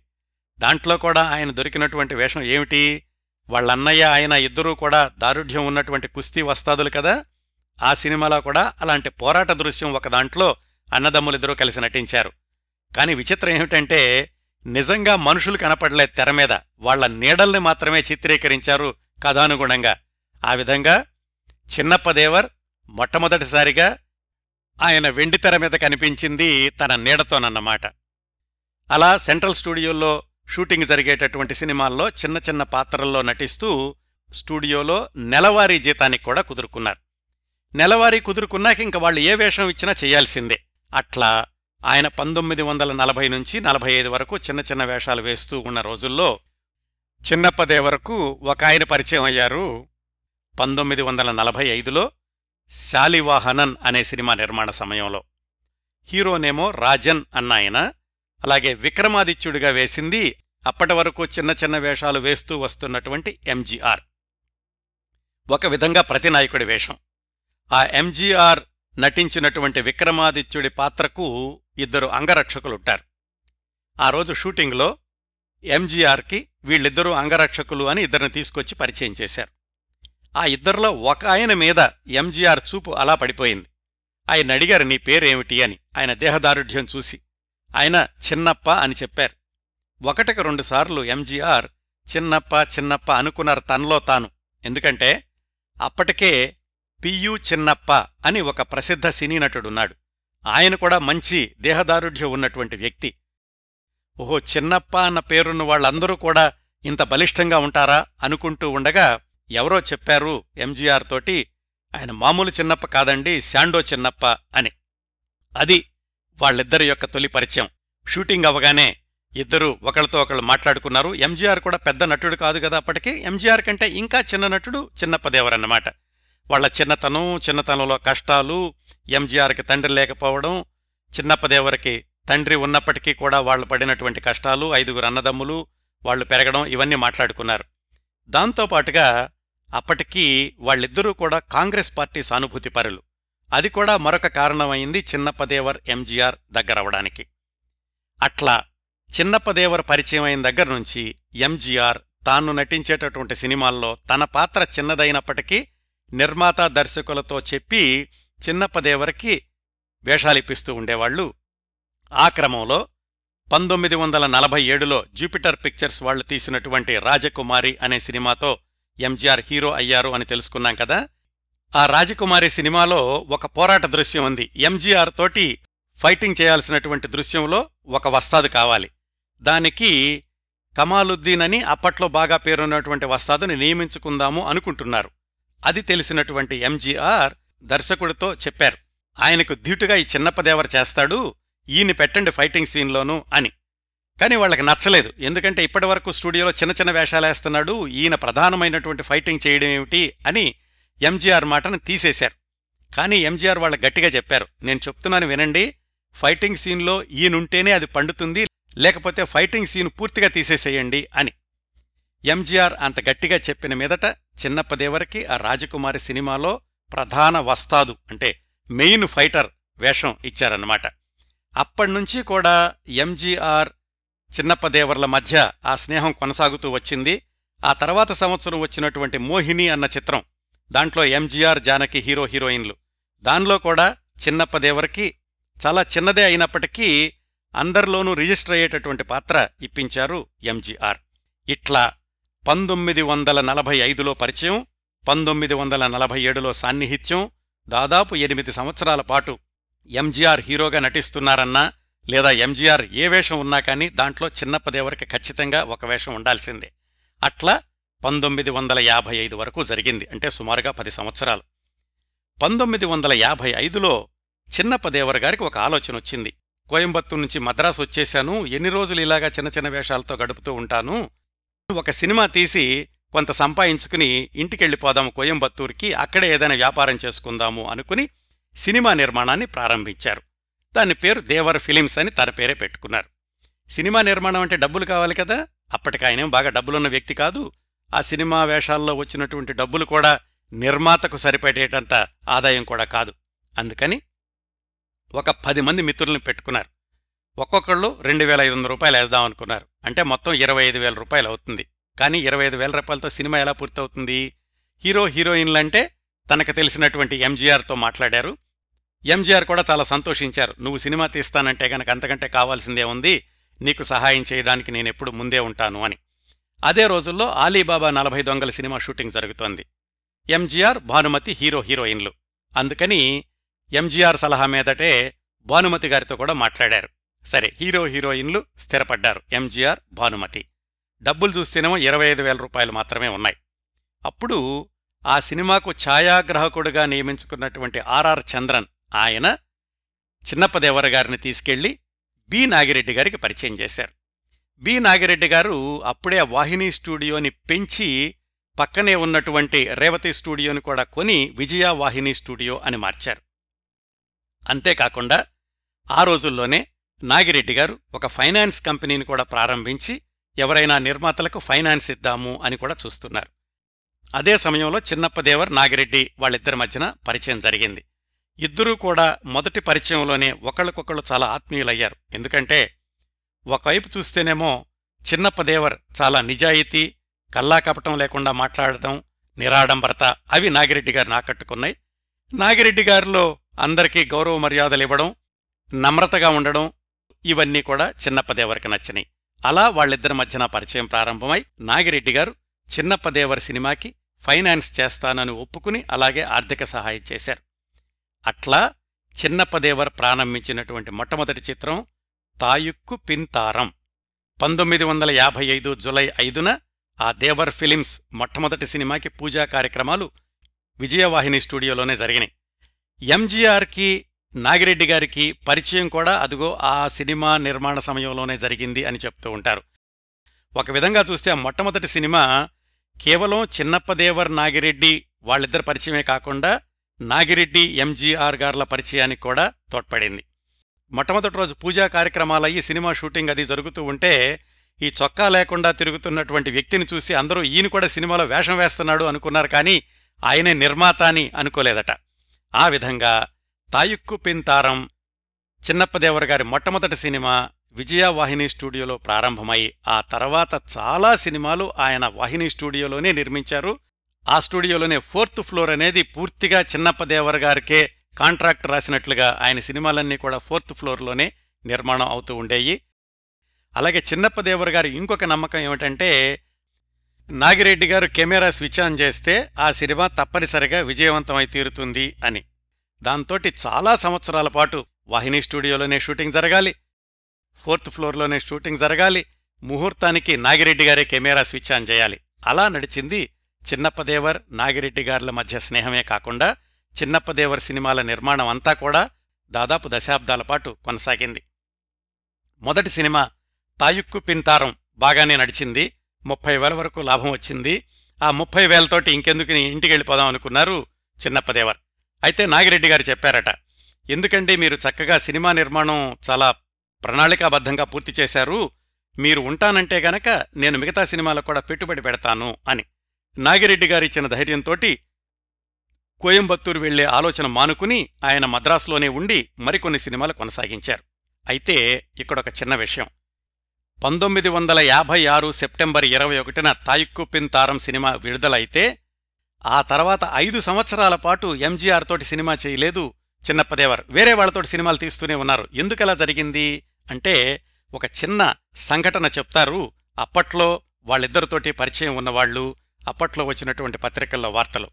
దాంట్లో కూడా ఆయన దొరికినటువంటి వేషం ఏమిటి? వాళ్ళన్నయ్య ఆయన ఇద్దరూ కూడా దారుఢ్యం ఉన్నటువంటి కుస్తీ వస్తాదులు కదా? ఆ సినిమాలో కూడా అలాంటి పోరాట దృశ్యం ఒక దాంట్లో అన్నదమ్ములిద్దరూ కలిసి నటించారు. కాని విచిత్రం ఏమిటంటే నిజంగా మనుషులు కనపడలేదు తెర మీద. వాళ్ళ నీడల్ని మాత్రమే చిత్రీకరించారు కథానుగుణంగా. ఆ విధంగా చిన్నప్పదేవర్ మొట్టమొదటిసారిగా ఆయన వెండితెర మీద కనిపించింది తన నీడతోనన్నమాట. అలా సెంట్రల్ స్టూడియోలో షూటింగ్ జరిగేటటువంటి సినిమాల్లో చిన్న చిన్న పాత్రల్లో నటిస్తూ స్టూడియోలో నెలవారీ జీతానికి కూడా కుదురుకున్నారు. నెలవారీ కుదురుకున్నాక ఇంక వాళ్ళు ఏ వేషం ఇచ్చినా చేయాల్సిందే. అట్లా ఆయన పంతొమ్మిది వందల నలభై నుంచి నలభై ఐదు వరకు చిన్న చిన్న వేషాలు వేస్తూ ఉన్న రోజుల్లో చిన్నప్పదేవరకు ఒక ఆయన పరిచయం అయ్యారు. పంతొమ్మిది వందల నలభై ఐదులో శాలివాహనన్ అనే సినిమా నిర్మాణ సమయంలో. హీరోనేమో రాజన్ అన్నాయన. అలాగే విక్రమాదిత్యుడిగా వేసింది అప్పటి వరకు చిన్న చిన్న వేషాలు వేస్తూ వస్తున్నటువంటి ఎంజీఆర్. ఒక విధంగా ప్రతినాయకుడి వేషం. ఆ ఎంజీఆర్ నటించినటువంటి విక్రమాదిత్యుడి పాత్రకు ఇద్దరు అంగరక్షకులుంటారు. ఆ రోజు షూటింగ్లో ఎంజీఆర్కి వీళ్ళిద్దరూ అంగరక్షకులు అని ఇద్దరిని తీసుకొచ్చి పరిచయం చేశారు. ఆ ఇద్దరిలో ఒక ఆయన మీద ఎంజీఆర్ చూపు అలా పడిపోయింది. ఆయన అడిగారు నీ పేరేమిటి? అని. ఆయన దేహదారుఢ్యం చూసి ఆయన చిన్నప్ప అని చెప్పారు. ఒకటికి రెండుసార్లు ఎంజీఆర్ చిన్నప్ప చిన్నప్ప అనుకున్నారు తనలో తాను. ఎందుకంటే అప్పటికే పియు చిన్నప్ప అని ఒక ప్రసిద్ధ సినీ నటుడున్నాడు. ఆయన కూడా మంచి దేహదారుఢ్యం ఉన్నటువంటి వ్యక్తి. ఓహో చిన్నప్ప అన్న పేరున్న వాళ్ళందరూ కూడా ఇంత బలిష్టంగా ఉంటారా అనుకుంటూ ఉండగా ఎవరో చెప్పారు ఎంజీఆర్ తోటి ఆయన మామూలు చిన్నప్ప కాదండి శాండో చిన్నప్ప అని. అది వాళ్ళిద్దరి యొక్క తొలి పరిచయం. షూటింగ్ అవగానే ఇద్దరు ఒకళ్ళతో ఒకళ్ళు మాట్లాడుకున్నారు. ఎంజీఆర్ కూడా పెద్ద నటుడు కాదు కదా అప్పటికి. ఎంజీఆర్ కంటే ఇంకా చిన్న నటుడు చిన్నప్పదేవరన్నమాట వాళ్ళ చిన్నతనం చిన్నతనంలో కష్టాలు ఎంజీఆర్కి తండ్రి లేకపోవడం చిన్నప్పదేవరికి తండ్రి ఉన్నప్పటికీ కూడా వాళ్ళు పడినటువంటి కష్టాలు ఐదుగురు అన్నదమ్ములు వాళ్ళు పెరగడం ఇవన్నీ మాట్లాడుకున్నారు. దాంతోపాటుగా అప్పటికీ వాళ్ళిద్దరూ కూడా కాంగ్రెస్ పార్టీ సానుభూతి పరులు. అది కూడా మరొక కారణమైంది చిన్నప్పదేవర్ ఎంజీఆర్ దగ్గరవడానికి అట్లా చిన్నప్పదేవర్ పరిచయం అయిన దగ్గర నుంచి ఎంజీఆర్ తాను నటించేటటువంటి సినిమాల్లో తన పాత్ర చిన్నదైనప్పటికీ నిర్మాత దర్శకులతో చెప్పి చిన్నప్పదేవరికి వేషాలిప్పిస్తూ ఉండేవాళ్ళు ఆ క్రమంలో పంతొమ్మిది వందల నలభై ఏడులో జూపిటర్ పిక్చర్స్ వాళ్ళు తీసినటువంటి రాజకుమారి అనే సినిమాతో ఎంజీఆర్ హీరో అయ్యారు అని తెలుసుకున్నాం కదా. ఆ రాజకుమారి సినిమాలో ఒక పోరాట దృశ్యం ఉంది. ఎంజీఆర్ తోటి ఫైటింగ్ చేయాల్సినటువంటి దృశ్యంలో ఒక వస్తాదు కావాలి. దానికి కమాలుద్దీన్ అని అప్పట్లో బాగా పేరున్నటువంటి వస్తాదుని నియమించుకుందాము అనుకుంటున్నారు. అది తెలిసినటువంటి ఎంజీఆర్ దర్శకుడితో చెప్పారు. ఆయనకు ధీటుగా ఈ చిన్నప్పదేవర చేస్తాడు ఈయన్ని పెట్టండి ఫైటింగ్ సీన్లోనూ అని. కాని వాళ్ళకి నచ్చలేదు. ఎందుకంటే ఇప్పటివరకు స్టూడియోలో చిన్న చిన్న వేషాలేస్తున్నాడు ఈయన ప్రధానమైనటువంటి ఫైటింగ్ చేయడం ఏమిటి అని ఎంజీఆర్ మాటను తీసేశారు. కానీ ఎంజీఆర్ వాళ్ళ గట్టిగా చెప్పారు నేను చెప్తున్నాను వినండి ఫైటింగ్ సీన్లో ఈయనుంటేనే అది పండుతుంది లేకపోతే ఫైటింగ్ సీన్ పూర్తిగా తీసేసేయండి అని. ఎంజీఆర్ అంత గట్టిగా చెప్పిన మీదట చిన్నప్పదేవరికి ఆ రాజకుమారి సినిమాలో ప్రధాన వస్తాదు అంటే మెయిన్ ఫైటర్ వేషం ఇచ్చారన్నమాట. అప్పటినుంచి కూడా ఎంజీఆర్ చిన్నప్పదేవర్ల మధ్య ఆ స్నేహం కొనసాగుతూ వచ్చింది. ఆ తర్వాత సంవత్సరం వచ్చినటువంటి మోహిని అన్న చిత్రం దాంట్లో ఎంజీఆర్ జానకి హీరో హీరోయిన్లు. దానిలో కూడా చిన్నప్పదేవరికి చాలా చిన్నదే అయినప్పటికీ అందరిలోనూ రిజిస్టర్ అయ్యేటటువంటి పాత్ర ఇప్పించారు ఎంజీఆర్. ఇట్లా పంతొమ్మిది వందల నలభై ఐదులో పరిచయం పంతొమ్మిది వందల నలభై ఏడులో సాన్నిహిత్యం దాదాపు ఎనిమిది సంవత్సరాల పాటు ఎంజీఆర్ హీరోగా నటిస్తున్నారన్నా లేదా ఎంజీఆర్ ఏ వేషం ఉన్నా కానీ దాంట్లో చిన్నప్పదేవరికి ఖచ్చితంగా ఒక వేషం ఉండాల్సిందే. అట్లా పంతొమ్మిది వందల యాభై ఐదు వరకు జరిగింది అంటే సుమారుగా పది సంవత్సరాలు. పంతొమ్మిది వందల యాభై ఐదులో చిన్నప్పదేవర్ గారికి ఒక ఆలోచన వచ్చింది. కోయంబత్తూరు నుంచి మద్రాసు వచ్చేశాను ఎన్ని రోజులు ఇలాగా చిన్న చిన్న వేషాలతో గడుపుతూ ఉంటాను ఒక సినిమా తీసి కొంత సంపాదించుకుని ఇంటికెళ్ళిపోదాము కోయంబత్తూరుకి అక్కడే ఏదైనా వ్యాపారం చేసుకుందాము అనుకుని సినిమా నిర్మాణాన్ని ప్రారంభించారు. దాని పేరు దేవర్ ఫిలిమ్స్ అని తన పేరే పెట్టుకున్నారు. సినిమా నిర్మాణం అంటే డబ్బులు కావాలి కదా? అప్పటికి ఆయనేం బాగా డబ్బులున్న వ్యక్తి కాదు. ఆ సినిమా వేషాల్లో వచ్చినటువంటి డబ్బులు కూడా నిర్మాతకు సరిపడేటంత ఆదాయం కూడా కాదు. అందుకని ఒక పది మంది మిత్రుల్ని పెట్టుకున్నారు. ఒక్కొక్కళ్ళు రెండు వేల ఐదు వందల రూపాయలు వేద్దామనుకున్నారు అంటే మొత్తం ఇరవై ఐదు వేల రూపాయలు అవుతుంది. కానీ ఇరవై ఐదు వేల రూపాయలతో సినిమా ఎలా పూర్తవుతుంది? హీరో హీరోయిన్లంటే తనకు తెలిసినటువంటి ఎంజీఆర్తో మాట్లాడారు. ఎంజీఆర్ కూడా చాలా సంతోషించారు. నువ్వు సినిమా తీస్తానంటే గనక అంతకంటే కావాల్సిందే ఉంది. నీకు సహాయం చేయడానికి నేనెప్పుడు ముందే ఉంటాను అని. అదే రోజుల్లో ఆలీబాబా నలభై దొంగల సినిమా షూటింగ్ జరుగుతోంది. ఎంజీఆర్ భానుమతి హీరో హీరోయిన్లు. అందుకని ఎంజీఆర్ సలహా మీదటే భానుమతి గారితో కూడా మాట్లాడారు. సరే హీరో హీరోయిన్లు స్థిరపడ్డారు. ఎంజీఆర్ భానుమతి. డబ్బులు చూస్తేనేమో ఇరవై ఐదు వేల రూపాయలు మాత్రమే ఉన్నాయి. అప్పుడు ఆ సినిమాకు ఛాయాగ్రాహకుడుగా నియమించుకున్నటువంటి ఆర్ఆర్ చంద్రన్ ఆయన చిన్నప్పదేవర గారిని తీసుకెళ్ళి బి నాగిరెడ్డి గారికి పరిచయం చేశారు. బి నాగిరెడ్డి గారు అప్పుడే ఆ వాహిని స్టూడియోని పెంచి పక్కనే ఉన్నటువంటి రేవతి స్టూడియోని కూడా కొని విజయ వాహిని స్టూడియో అని మార్చారు. అంతేకాకుండా ఆ రోజుల్లోనే నాగిరెడ్డి గారు ఒక ఫైనాన్స్ కంపెనీని కూడా ప్రారంభించి ఎవరైనా నిర్మాతలకు ఫైనాన్స్ ఇద్దాము అని కూడా చూస్తున్నారు. అదే సమయంలో చిన్నప్పదేవర్ నాగిరెడ్డి వాళ్ళిద్దరి మధ్యన పరిచయం జరిగింది. ఇద్దరూ కూడా మొదటి పరిచయంలోనే ఒకళ్ళకొకళ్ళు చాలా ఆత్మీయులయ్యారు. ఎందుకంటే ఒకవైపు చూస్తేనేమో చిన్నప్పదేవర్ చాలా నిజాయితీ కల్లాకపటం లేకుండా మాట్లాడటం నిరాడంబరత అవి నాగిరెడ్డి గారిని ఆకట్టుకున్నాయి. నాగిరెడ్డి గారిలో అందరికీ గౌరవ మర్యాదలు ఇవ్వడం నమ్రతగా ఉండడం ఇవన్నీ కూడా చిన్నప్పదేవరికి నచ్చినాయి. అలా వాళ్ళిద్దరి మధ్యన పరిచయం ప్రారంభమై నాగిరెడ్డి గారు చిన్నప్పదేవర్ సినిమాకి ఫైనాన్స్ చేస్తానని ఒప్పుకుని అలాగే ఆర్థిక సహాయం చేశారు. అట్లా చిన్నప్పదేవర్ ప్రారంభించినటువంటి మొట్టమొదటి చిత్రం తాయుక్కు పింతారం పంతొమ్మిది వందల యాభై ఐదు జులై ఐదున ఆ దేవర్ ఫిలిమ్స్ మొట్టమొదటి సినిమాకి పూజా కార్యక్రమాలు విజయవాహిని స్టూడియోలోనే జరిగినాయి. ఎంజీఆర్కి నాగిరెడ్డి గారికి పరిచయం కూడా అదుగో ఆ సినిమా నిర్మాణ సమయంలోనే జరిగింది అని చెప్తూ ఉంటారు. ఒక విధంగా చూస్తే ఆ మొట్టమొదటి సినిమా కేవలం చిన్నప్పదేవర్ నాగిరెడ్డి వాళ్ళిద్దరి పరిచయమే కాకుండా నాగిరెడ్డి ఎంజీఆర్ గార్ల పరిచయానికి కూడా తోడ్పడింది. మొట్టమొదటి రోజు పూజా కార్యక్రమాలయ్యి సినిమా షూటింగ్ అది జరుగుతూ ఉంటే ఈ చొక్కా లేకుండా తిరుగుతున్నటువంటి వ్యక్తిని చూసి అందరూ ఈయన కూడా సినిమాలో వేషం వేస్తున్నాడు అనుకున్నారు కానీ ఆయనే నిర్మాత అని అనుకోలేదట. ఆ విధంగా తాయుక్కు పింతారం చిన్నప్పదేవర గారి మొట్టమొదటి సినిమా విజయవాహిని స్టూడియోలో ప్రారంభమై ఆ తర్వాత చాలా సినిమాలు ఆయన వాహిని స్టూడియోలోనే నిర్మించారు. ఆ స్టూడియోలోనే ఫోర్త్ ఫ్లోర్ అనేది పూర్తిగా చిన్నప్పదేవర గారికే కాంట్రాక్ట్ రాసినట్లుగా ఆయన సినిమాలన్నీ కూడా ఫోర్త్ ఫ్లోర్లోనే నిర్మాణం అవుతూ ఉండేవి అలాగే చిన్నప్పదేవర గారి ఇంకొక నమ్మకం ఏమిటంటే నాగిరెడ్డి గారు కెమెరా స్విచ్ ఆన్ చేస్తే ఆ సినిమా తప్పనిసరిగా విజయవంతమై తీరుతుంది అని. దాంతోటి చాలా సంవత్సరాల పాటు వాహిని స్టూడియోలోనే షూటింగ్ జరగాలి. ఫోర్త్ ఫ్లోర్లోనే షూటింగ్ జరగాలి. ముహూర్తానికి నాగిరెడ్డి గారే కెమెరా స్విచ్ ఆన్ చేయాలి. అలా నడిచింది చిన్నప్పదేవర్ నాగిరెడ్డి గార్ల మధ్య స్నేహమే కాకుండా చిన్నప్పదేవర్ సినిమాల నిర్మాణం అంతా కూడా దాదాపు దశాబ్దాల పాటు కొనసాగింది. మొదటి సినిమా తాయుక్కు పింతారం బాగానే నడిచింది. ముప్పై వేల వరకు లాభం వచ్చింది. ఆ ముప్పై వేలతోటి ఇంకెందుకు ఇంటికి వెళ్ళిపోదాం అనుకున్నారు చిన్నప్పదేవర్ అయితే నాగిరెడ్డి గారు చెప్పారట ఎందుకంటే మీరు చక్కగా సినిమా నిర్మాణం చాలా ప్రణాళికాబద్ధంగా పూర్తి చేశారు మీరు ఉంటానంటే గనక నేను మిగతా సినిమాలకు కూడా పెట్టుబడి పెడతాను అని. నాగిరెడ్డి గారిచ్చిన ధైర్యంతోటి కోయంబత్తూరు వెళ్ళే ఆలోచన మానుకుని ఆయన మద్రాసులోనే ఉండి మరికొన్ని సినిమాలు కొనసాగించారు. అయితే ఇక్కడొక చిన్న విషయం. పంతొమ్మిది వందల యాభై ఆరు సెప్టెంబర్ ఇరవై ఒకటిన తాయుక్కుపిన్ తారం సినిమా విడుదలైతే ఆ తర్వాత ఐదు సంవత్సరాల పాటు ఎంజీఆర్ తోటి సినిమా చేయలేదు చిన్నప్పదేవర్ వేరే వాళ్ళతోటి సినిమాలు తీస్తూనే ఉన్నారు. ఎందుకలా జరిగింది అంటే ఒక చిన్న సంఘటన చెప్తారు. అప్పట్లో వాళ్ళిద్దరితోటి పరిచయం ఉన్నవాళ్ళు అప్పట్లో వచ్చినటువంటి పత్రికల్లో వార్తలు.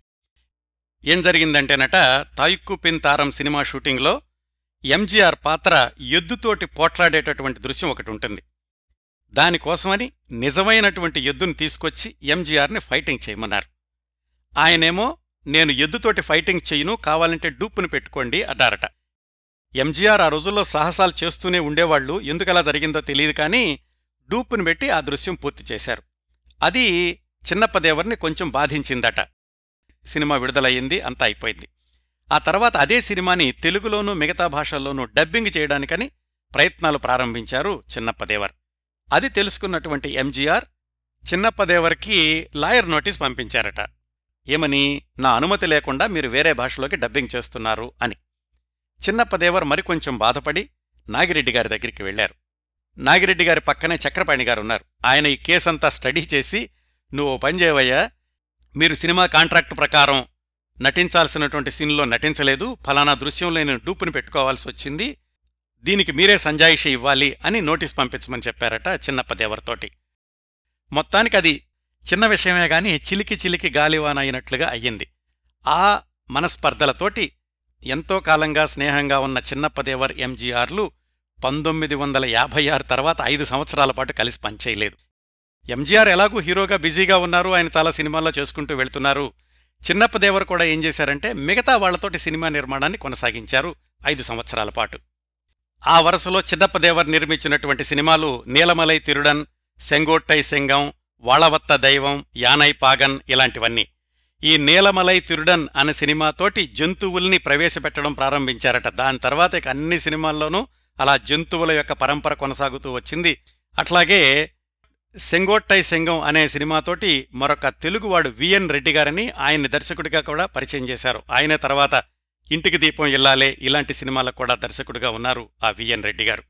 ఏం జరిగిందంటేనట తాయుక్కు పిన్ తారం సినిమా షూటింగ్లో ఎంజీఆర్ పాత్ర ఎద్దుతోటి పోట్లాడేటటువంటి దృశ్యం ఒకటి ఉంటుంది. దానికోసమని నిజమైనటువంటి ఎద్దును తీసుకొచ్చి ఎంజీఆర్ని ఫైటింగ్ చేయమన్నారు. ఆయనేమో నేను ఎద్దుతోటి ఫైటింగ్ చెయ్యను కావాలంటే డూప్పును పెట్టుకోండి అన్నారట. ఎంజీఆర్ ఆ రోజుల్లో సాహసాలు చేస్తూనే ఉండేవాళ్ళు ఎందుకలా జరిగిందో తెలియదు కానీ డూప్పును పెట్టి ఆ దృశ్యం పూర్తి చేశారు. అది చిన్నప్పదేవర్ని కొంచెం బాధించిందట. సినిమా విడుదలయ్యింది అంతా అయిపోయింది. ఆ తర్వాత అదే సినిమాని తెలుగులోనూ మిగతా భాషల్లోనూ డబ్బింగ్ చేయడానికని ప్రయత్నాలు ప్రారంభించారు చిన్నప్పదేవర్. అది తెలుసుకున్నటువంటి ఎంజీఆర్ చిన్నప్పదేవర్కి లాయర్ నోటీస్ పంపించారట. ఏమని నా అనుమతి లేకుండా మీరు వేరే భాషలోకి డబ్బింగ్ చేస్తున్నారు అని. చిన్నప్పదేవర్ మరికొంచెం బాధపడి నాగిరెడ్డి గారి దగ్గరికి వెళ్ళారు నాగిరెడ్డి గారి పక్కనే చక్రపాణి గారు ఉన్నారు ఆయన ఈ కేసంతా స్టడీ చేసి నువ్వు ఓ పని చేయవయ్యా. మీరు సినిమా కాంట్రాక్ట్ ప్రకారం నటించాల్సినటువంటి సీన్లో నటించలేదు. ఫలానా దృశ్యంలో నేను డూపుని పెట్టుకోవాల్సి వచ్చింది. దీనికి మీరే సంజాయిషి ఇవ్వాలి అని నోటీస్ పంపించమని చెప్పారట చిన్నప్పదేవర్తోటి మొత్తానికి అది చిన్న విషయమే గాని చిలికి చిలికి గాలివాన అయినట్లుగా అయ్యింది. ఆ మనస్పర్ధలతోటి ఎంతో కాలంగా స్నేహంగా ఉన్న చిన్నప్పదేవర్ ఎంజీఆర్లు పంతొమ్మిది వందల యాభై ఆరు తర్వాత ఐదు సంవత్సరాల పాటు కలిసి పనిచేయలేదు. ఎంజీఆర్ ఎలాగూ హీరోగా బిజీగా ఉన్నారు. ఆయన చాలా సినిమాల్లో చేసుకుంటూ వెళ్తున్నారు. చిన్నప్పదేవర్ కూడా ఏం చేశారంటే మిగతా వాళ్ళతోటి సినిమా నిర్మాణాన్ని కొనసాగించారు ఐదు సంవత్సరాల పాటు. ఆ వరుసలో చిన్నప్పదేవర్ నిర్మించినటువంటి సినిమాలు నీలమలై తిరుడన్ సెంగోట్టై సెంగం వాళవత్త దైవం యానై పాగన్ ఇలాంటివన్నీ. ఈ నీలమలై తిరుడన్ అనే సినిమాతోటి జంతువుల్ని ప్రవేశపెట్టడం ప్రారంభించారట. దాని తర్వాత ఇక అన్ని సినిమాల్లోనూ అలా జంతువుల యొక్క పరంపర కొనసాగుతూ వచ్చింది. అట్లాగే సెంగోట్టై సెంగం అనే సినిమాతోటి మరొక తెలుగువాడు విఎన్ రెడ్డి గారని ఆయన్ని దర్శకుడిగా కూడా పరిచయం చేశారు. ఆయనే తర్వాత ఇంటికి దీపం ఇల్లాలే ఇలాంటి సినిమాలకు కూడా దర్శకుడిగా ఉన్నారు ఆ విఎన్ రెడ్డి గారు.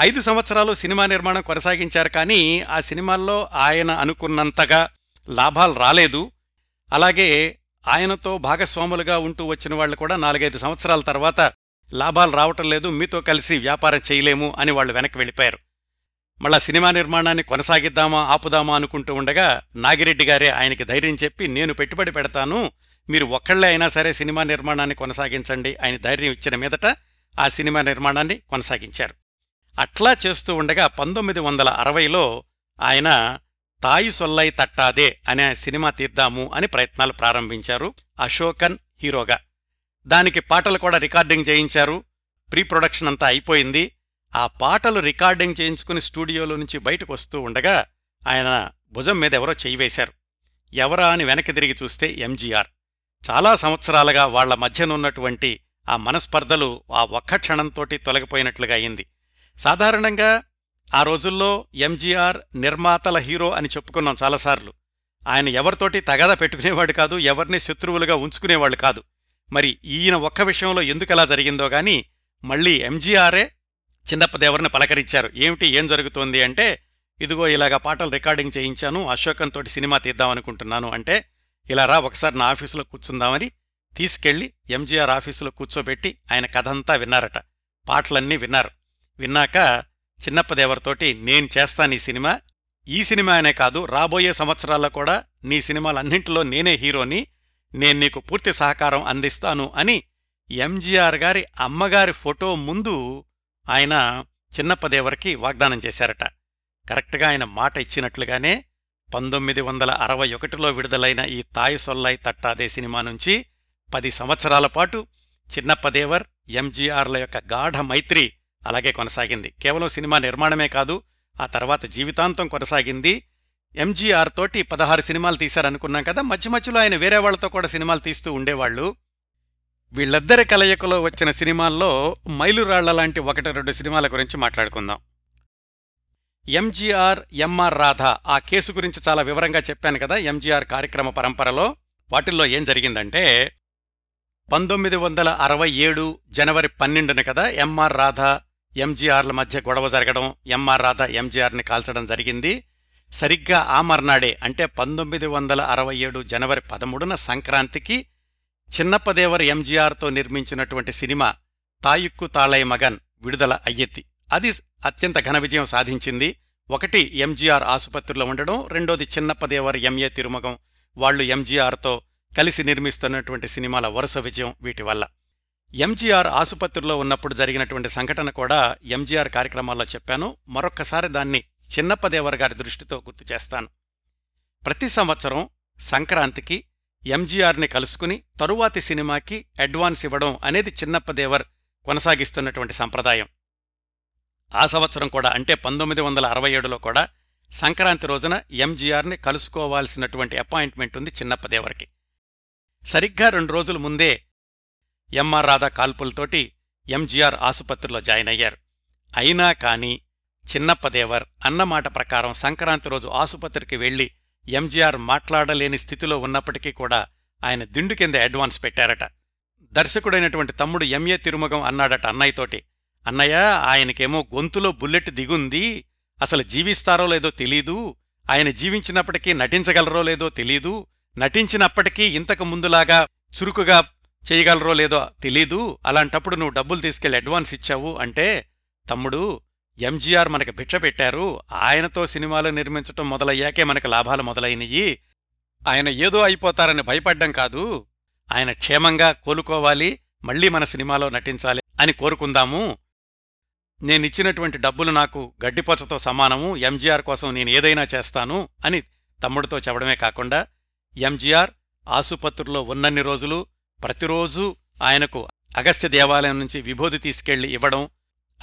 ఐదు సంవత్సరాలు సినిమా నిర్మాణం కొనసాగించారు కానీ ఆ సినిమాల్లో ఆయన అనుకున్నంతగా లాభాలు రాలేదు. అలాగే ఆయనతో భాగస్వాములుగా ఉంటూ వచ్చిన వాళ్ళు కూడా నాలుగైదు సంవత్సరాల తర్వాత లాభాలు రావటం లేదు మీతో కలిసి వ్యాపారం చేయలేము అని వాళ్ళు వెనక్కి వెళ్ళిపోయారు. మళ్ళా సినిమా నిర్మాణాన్ని కొనసాగిద్దామా ఆపుదామా అనుకుంటూ ఉండగా నాగిరెడ్డి గారే ఆయనకి ధైర్యం చెప్పి నేను పెట్టుబడి పెడతాను మీరు ఒక్కళ్ళే అయినా సరే సినిమా నిర్మాణాన్ని కొనసాగించండి ఆయన ధైర్యం ఇచ్చిన మీదట ఆ సినిమా నిర్మాణాన్ని కొనసాగించారు. అట్లా చేస్తూ ఉండగా పంతొమ్మిది వందల అరవైలో ఆయన తాయి సొల్లై తట్టాదే అనే సినిమా తీద్దాము అని ప్రయత్నాలు ప్రారంభించారు అశోకన్ హీరోగా. దానికి పాటలు కూడా రికార్డింగ్ చేయించారు. ప్రీ ప్రొడక్షన్ అంతా అయిపోయింది. ఆ పాటలు రికార్డింగ్ చేయించుకుని స్టూడియోలో నుంచి బయటకు వస్తూ ఉండగా ఆయన భుజం మీద ఎవరో చేయివేశారు ఎవరా అని వెనక్కి తిరిగి చూస్తే ఎంజీఆర్. చాలా సంవత్సరాలుగా వాళ్ళ మధ్యనున్నటువంటి ఆ మనస్పర్ధలు ఆ ఒక్క క్షణంతోటి తొలగిపోయినట్లుగా అయింది. సాధారణంగా ఆ రోజుల్లో ఎంజీఆర్ నిర్మాతల హీరో అని చెప్పుకున్నాం చాలాసార్లు. ఆయన ఎవరితోటి తగద పెట్టుకునేవాడు కాదు ఎవరిని శత్రువులుగా ఉంచుకునేవాళ్ళు కాదు. మరి ఈయన ఒక్క విషయంలో ఎందుకలా జరిగిందో గాని మళ్ళీ ఎంజీఆరే చిన్నప్పదేవరిని పలకరించారు. ఏమిటి ఏం జరుగుతోంది అంటే ఇదిగో ఇలాగా పాటలు రికార్డింగ్ చేయించాను అశోకంతోటి సినిమా తీద్దామనుకుంటున్నాను అంటే ఇలా రా ఒకసారి నా ఆఫీసులో కూర్చుందామని తీసుకెళ్ళి ఎంజీఆర్ ఆఫీసులో కూర్చోబెట్టి ఆయన కథంతా విన్నారట. పాటలన్నీ విన్నారు. విన్నాక చిన్నప్పదేవరితోటి నేను చేస్తాను ఈ సినిమా ఈ సినిమా అనే కాదు రాబోయే సంవత్సరాల్లో కూడా నీ సినిమాలన్నింటిలో నేనే హీరోని నేను నీకు పూర్తి సహకారం అందిస్తాను అని ఎంజీఆర్ గారి అమ్మగారి ఫోటో ముందు ఆయన చిన్నప్పదేవరికి వాగ్దానం చేశారట. కరెక్ట్గా ఆయన మాట ఇచ్చినట్లుగానే పంతొమ్మిది వందల అరవై ఒకటిలో విడుదలైన ఈ తాయి సొల్లై తట్టాదే సినిమా నుంచి పది సంవత్సరాల పాటు చిన్నప్పదేవర్ ఎంజీఆర్ల యొక్క గాఢ మైత్రి అలాగే కొనసాగింది. కేవలం సినిమా నిర్మాణమే కాదు ఆ తర్వాత జీవితాంతం కొనసాగింది. ఎంజీఆర్ తోటి పదహారు సినిమాలు తీశారనుకున్నాం కదా మధ్య మధ్యలో ఆయన వేరే వాళ్ళతో కూడా సినిమాలు తీస్తూ ఉండేవాళ్ళు వీళ్ళిద్దరి కలయికలో వచ్చిన సినిమాల్లో మైలురాళ్ళ లాంటి ఒకటి రెండు సినిమాల గురించి మాట్లాడుకుందాం. ఎంజీఆర్ ఎంఆర్ రాధ ఆ కేసు గురించి చాలా వివరంగా చెప్పాను కదా ఎంజీఆర్ కార్యక్రమ పరంపరలో. వాటిల్లో ఏం జరిగిందంటే పంతొమ్మిది వందల అరవై ఏడు జనవరి పన్నెండున కదా ఎంఆర్ రాధ ఎంజీఆర్ల మధ్య గొడవ జరగడం ఎంఆర్ రాధ ఎంజీఆర్ని కాల్చడం జరిగింది. సరిగ్గా ఆ మర్నాడే అంటే పంతొమ్మిది వందల అరవై ఏడు జనవరి పదమూడున సంక్రాంతికి చిన్నప్పదేవర్ ఎంజీఆర్తో నిర్మించినటువంటి సినిమా తాయుక్కు తాళై మగన్ విడుదల అయ్యెత్తి అది అత్యంత ఘన విజయం సాధించింది. ఒకటి ఎంజీఆర్ ఆసుపత్రిలో ఉండడం రెండోది చిన్నప్పదేవర్ ఎంఏ తిరుమగం వాళ్ళు ఎంజీఆర్తో కలిసి నిర్మిస్తున్నటువంటి సినిమాల వరుస విజయం వీటి వల్ల. ఎంజీఆర్ ఆసుపత్రిలో ఉన్నప్పుడు జరిగినటువంటి సంఘటన కూడా ఎంజీఆర్ కార్యక్రమాల్లో చెప్పాను. మరొక్కసారి దాన్ని చిన్నప్పదేవర్ గారి దృష్టితో గుర్తు చేస్తాను. ప్రతి సంవత్సరం సంక్రాంతికి ఎంజీఆర్ని కలుసుకుని తరువాతి సినిమాకి అడ్వాన్స్ ఇవ్వడం అనేది చిన్నప్పదేవర్ కొనసాగిస్తున్నటువంటి సంప్రదాయం. ఆ సంవత్సరం కూడా అంటే పంతొమ్మిది వందల అరవై ఏడులో కూడా సంక్రాంతి రోజున ఎంజీఆర్ని కలుసుకోవాల్సినటువంటి అపాయింట్మెంట్ ఉంది చిన్నప్పదేవర్కి. సరిగ్గా రెండు రోజుల ముందే ఎంఆర్ రాధా కాల్పులతోటి ఎంజీఆర్ ఆసుపత్రిలో జాయిన్ అయ్యారు. అయినా కాని చిన్నప్పదేవర్ అన్నమాట ప్రకారం సంక్రాంతి రోజు ఆసుపత్రికి వెళ్ళి ఎంజీఆర్ మాట్లాడలేని స్థితిలో ఉన్నప్పటికీ కూడా ఆయన దిండు కింద అడ్వాన్స్ పెట్టారట. దర్శకుడైనటువంటి తమ్ముడు ఎంఏ తిరుమగం అన్నాడట అన్నయ్యతోటి. అన్నయ్య ఆయనకేమో గొంతులో బుల్లెట్ దిగుంది. అసలు జీవిస్తారో లేదో తెలీదు. ఆయన జీవించినప్పటికీ నటించగలరో లేదో తెలీదు. నటించినప్పటికీ ఇంతకు ముందులాగా చురుకుగా చేయగలరో లేదో తెలీదు. అలాంటప్పుడు నువ్వు డబ్బులు తీసుకెళ్ళి అడ్వాన్స్ ఇచ్చావు అంటే తమ్ముడు ఎంజీఆర్ మనకు భిక్ష పెట్టారు. ఆయనతో సినిమాలు నిర్మించటం మొదలయ్యాకే మనకు లాభాలు మొదలైనయి. ఆయన ఏదో అయిపోతారని భయపడ్డం కాదు. ఆయన క్షేమంగా కోలుకోవాలి. మళ్ళీ మన సినిమాలో నటించాలి అని కోరుకుందాము. నేనిచ్చినటువంటి డబ్బులు నాకు గడ్డిపొచ్చతో సమానము. ఎంజీఆర్ కోసం నేను ఏదైనా చేస్తాను అని తమ్ముడితో చెప్పడమే కాకుండా ఎంజీఆర్ ఆసుపత్రిలో ఉన్నన్ని రోజులు ప్రతిరోజూ ఆయనకు అగస్త్య దేవాలయం నుంచి విభూది తీసుకెళ్ళి ఇవ్వడం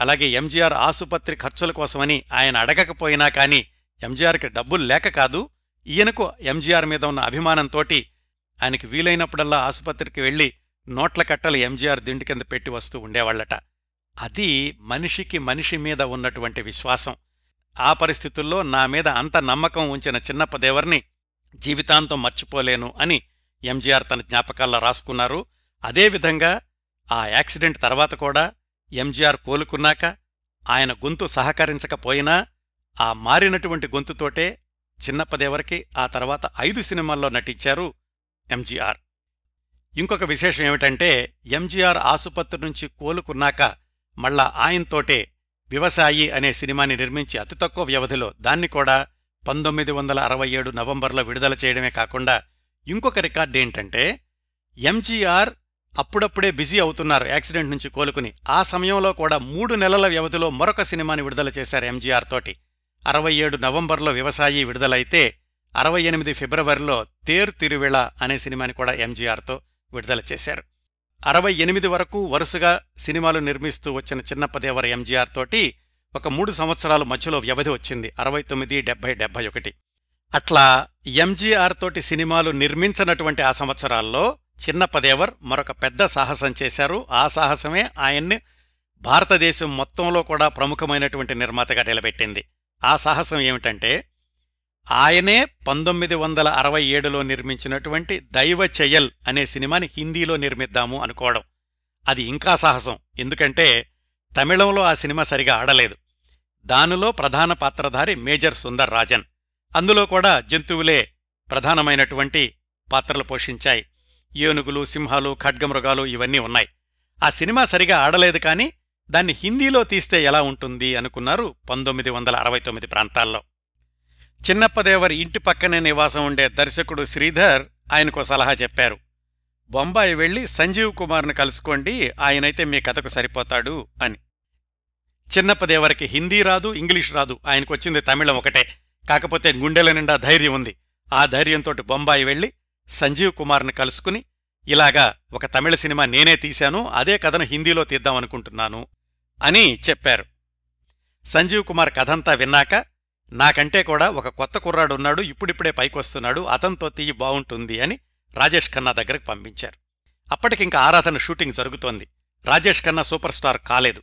అలాగే ఎంజీఆర్ ఆసుపత్రి ఖర్చుల కోసమని ఆయన అడగకపోయినా కాని ఎంజీఆర్కి డబ్బులు లేక కాదు ఈయనకు ఎంజీఆర్ మీద ఉన్న అభిమానంతోటి ఆయనకి వీలైనప్పుడల్లా ఆసుపత్రికి వెళ్ళి నోట్ల కట్టలు ఎంజీఆర్ దిండి కింద పెట్టి వస్తూ ఉండేవాళ్ళట అది మనిషికి మనిషి మీద ఉన్నటువంటి విశ్వాసం. ఆ పరిస్థితుల్లో నా మీద అంత నమ్మకం ఉంచిన చిన్నప్పదేవర్ని జీవితాంతం మర్చిపోలేను అని ఎంజీఆర్ తన జ్ఞాపకాల్లో రాసుకున్నారు. అదేవిధంగా ఆ యాక్సిడెంట్ తర్వాత కూడా ఎంజీఆర్ కోలుకున్నాక ఆయన గొంతు సహకరించకపోయినా ఆ మారినటువంటి గొంతుతోటే చిన్నప్పదేవరికి ఆ తర్వాత ఐదు సినిమాల్లో నటించారు ఎంజీఆర్. ఇంకొక విశేషం ఏమిటంటే ఎంజీఆర్ ఆసుపత్రి నుంచి కోలుకున్నాక మళ్ళా ఆయనతోటే వ్యవసాయి అనే సినిమాని నిర్మించి అతి తక్కువ వ్యవధిలో దాన్ని కూడా పంతొమ్మిది వందల అరవై ఏడు నవంబర్లో విడుదల చేయడమే కాకుండా ఇంకొక రికార్డ్ ఏంటంటే ఎంజీఆర్ అప్పుడప్పుడే బిజీ అవుతున్నారు యాక్సిడెంట్ నుంచి కోలుకుని. ఆ సమయంలో కూడా మూడు నెలల వ్యవధిలో మరొక సినిమాని విడుదల చేశారు ఎంజీఆర్ తోటి. అరవై ఏడు నవంబర్లో వ్యవసాయి విడుదలైతే అరవై ఎనిమిది ఫిబ్రవరిలో తేరు తిరువిళ అనే సినిమాని కూడా ఎంజీఆర్తో విడుదల చేశారు. అరవై ఎనిమిది వరకు వరుసగా సినిమాలు నిర్మిస్తూ వచ్చిన చిన్నప్పదేవర ఎంజీఆర్ తోటి ఒక మూడు సంవత్సరాలు మధ్యలో వ్యవధి వచ్చింది. అరవై తొమ్మిది డెబ్బై డెబ్బై ఒకటి. అట్లా ఎంజీఆర్ తోటి సినిమాలు నిర్మించనటువంటి ఆ సంవత్సరాల్లో చిన్నప్పదేవర్ మరొక పెద్ద సాహసం చేశారు. ఆ సాహసమే ఆయన్ని భారతదేశం మొత్తంలో కూడా ప్రముఖమైనటువంటి నిర్మాతగా నిలబెట్టింది. ఆ సాహసం ఏమిటంటే ఆయనే పంతొమ్మిది వందల అరవై ఏడులో నిర్మించినటువంటి దైవ చెయల్ అనే సినిమాని హిందీలో నిర్మిద్దాము అనుకోవడం. అది ఇంకా సాహసం. ఎందుకంటే తమిళంలో ఆ సినిమా సరిగా ఆడలేదు. దానిలో ప్రధాన పాత్రధారి మేజర్ సుందర్ రాజన్. అందులో కూడా జంతువులే ప్రధానమైనటువంటి పాత్రలు పోషించాయి. ఏనుగులు సింహాలు ఖడ్గమృగాలు ఇవన్నీ ఉన్నాయి. ఆ సినిమా సరిగా ఆడలేదు కాని దాన్ని హిందీలో తీస్తే ఎలా ఉంటుంది అనుకున్నారు పంతొమ్మిది వందల అరవై తొమ్మిది ప్రాంతాల్లో. చిన్నప్పదేవరి ఇంటి పక్కనే నివాసం ఉండే దర్శకుడు శ్రీధర్ ఆయనకో సలహా చెప్పారు. బొంబాయి వెళ్ళి సంజీవ్ కుమార్ను కలుసుకోండి ఆయనైతే మీ కథకు సరిపోతాడు అని. చిన్నప్పదేవరికి హిందీ రాదు ఇంగ్లీష్ రాదు ఆయనకొచ్చింది తమిళం ఒకటే. కాకపోతే గుండెల నిండా ధైర్యం ఉంది. ఆ ధైర్యంతో బొంబాయి వెళ్ళి సంజీవ్ కుమార్ని కలుసుకుని ఇలాగా ఒక తమిళ సినిమా నేనే తీశాను అదే కథను హిందీలో తీద్దామనుకుంటున్నాను అని చెప్పారు. సంజీవ్ కుమార్ కథంతా విన్నాక నాకంటే కూడా ఒక కొత్త కుర్రాడున్నాడు ఇప్పుడిప్పుడే పైకొస్తున్నాడు అతనితో తీయి బావుంటుంది అని రాజేష్ ఖన్నా దగ్గరకు పంపించారు. అప్పటికింక ఆరాధన షూటింగ్ జరుగుతోంది. రాజేష్ ఖన్నా సూపర్ స్టార్ కాలేదు.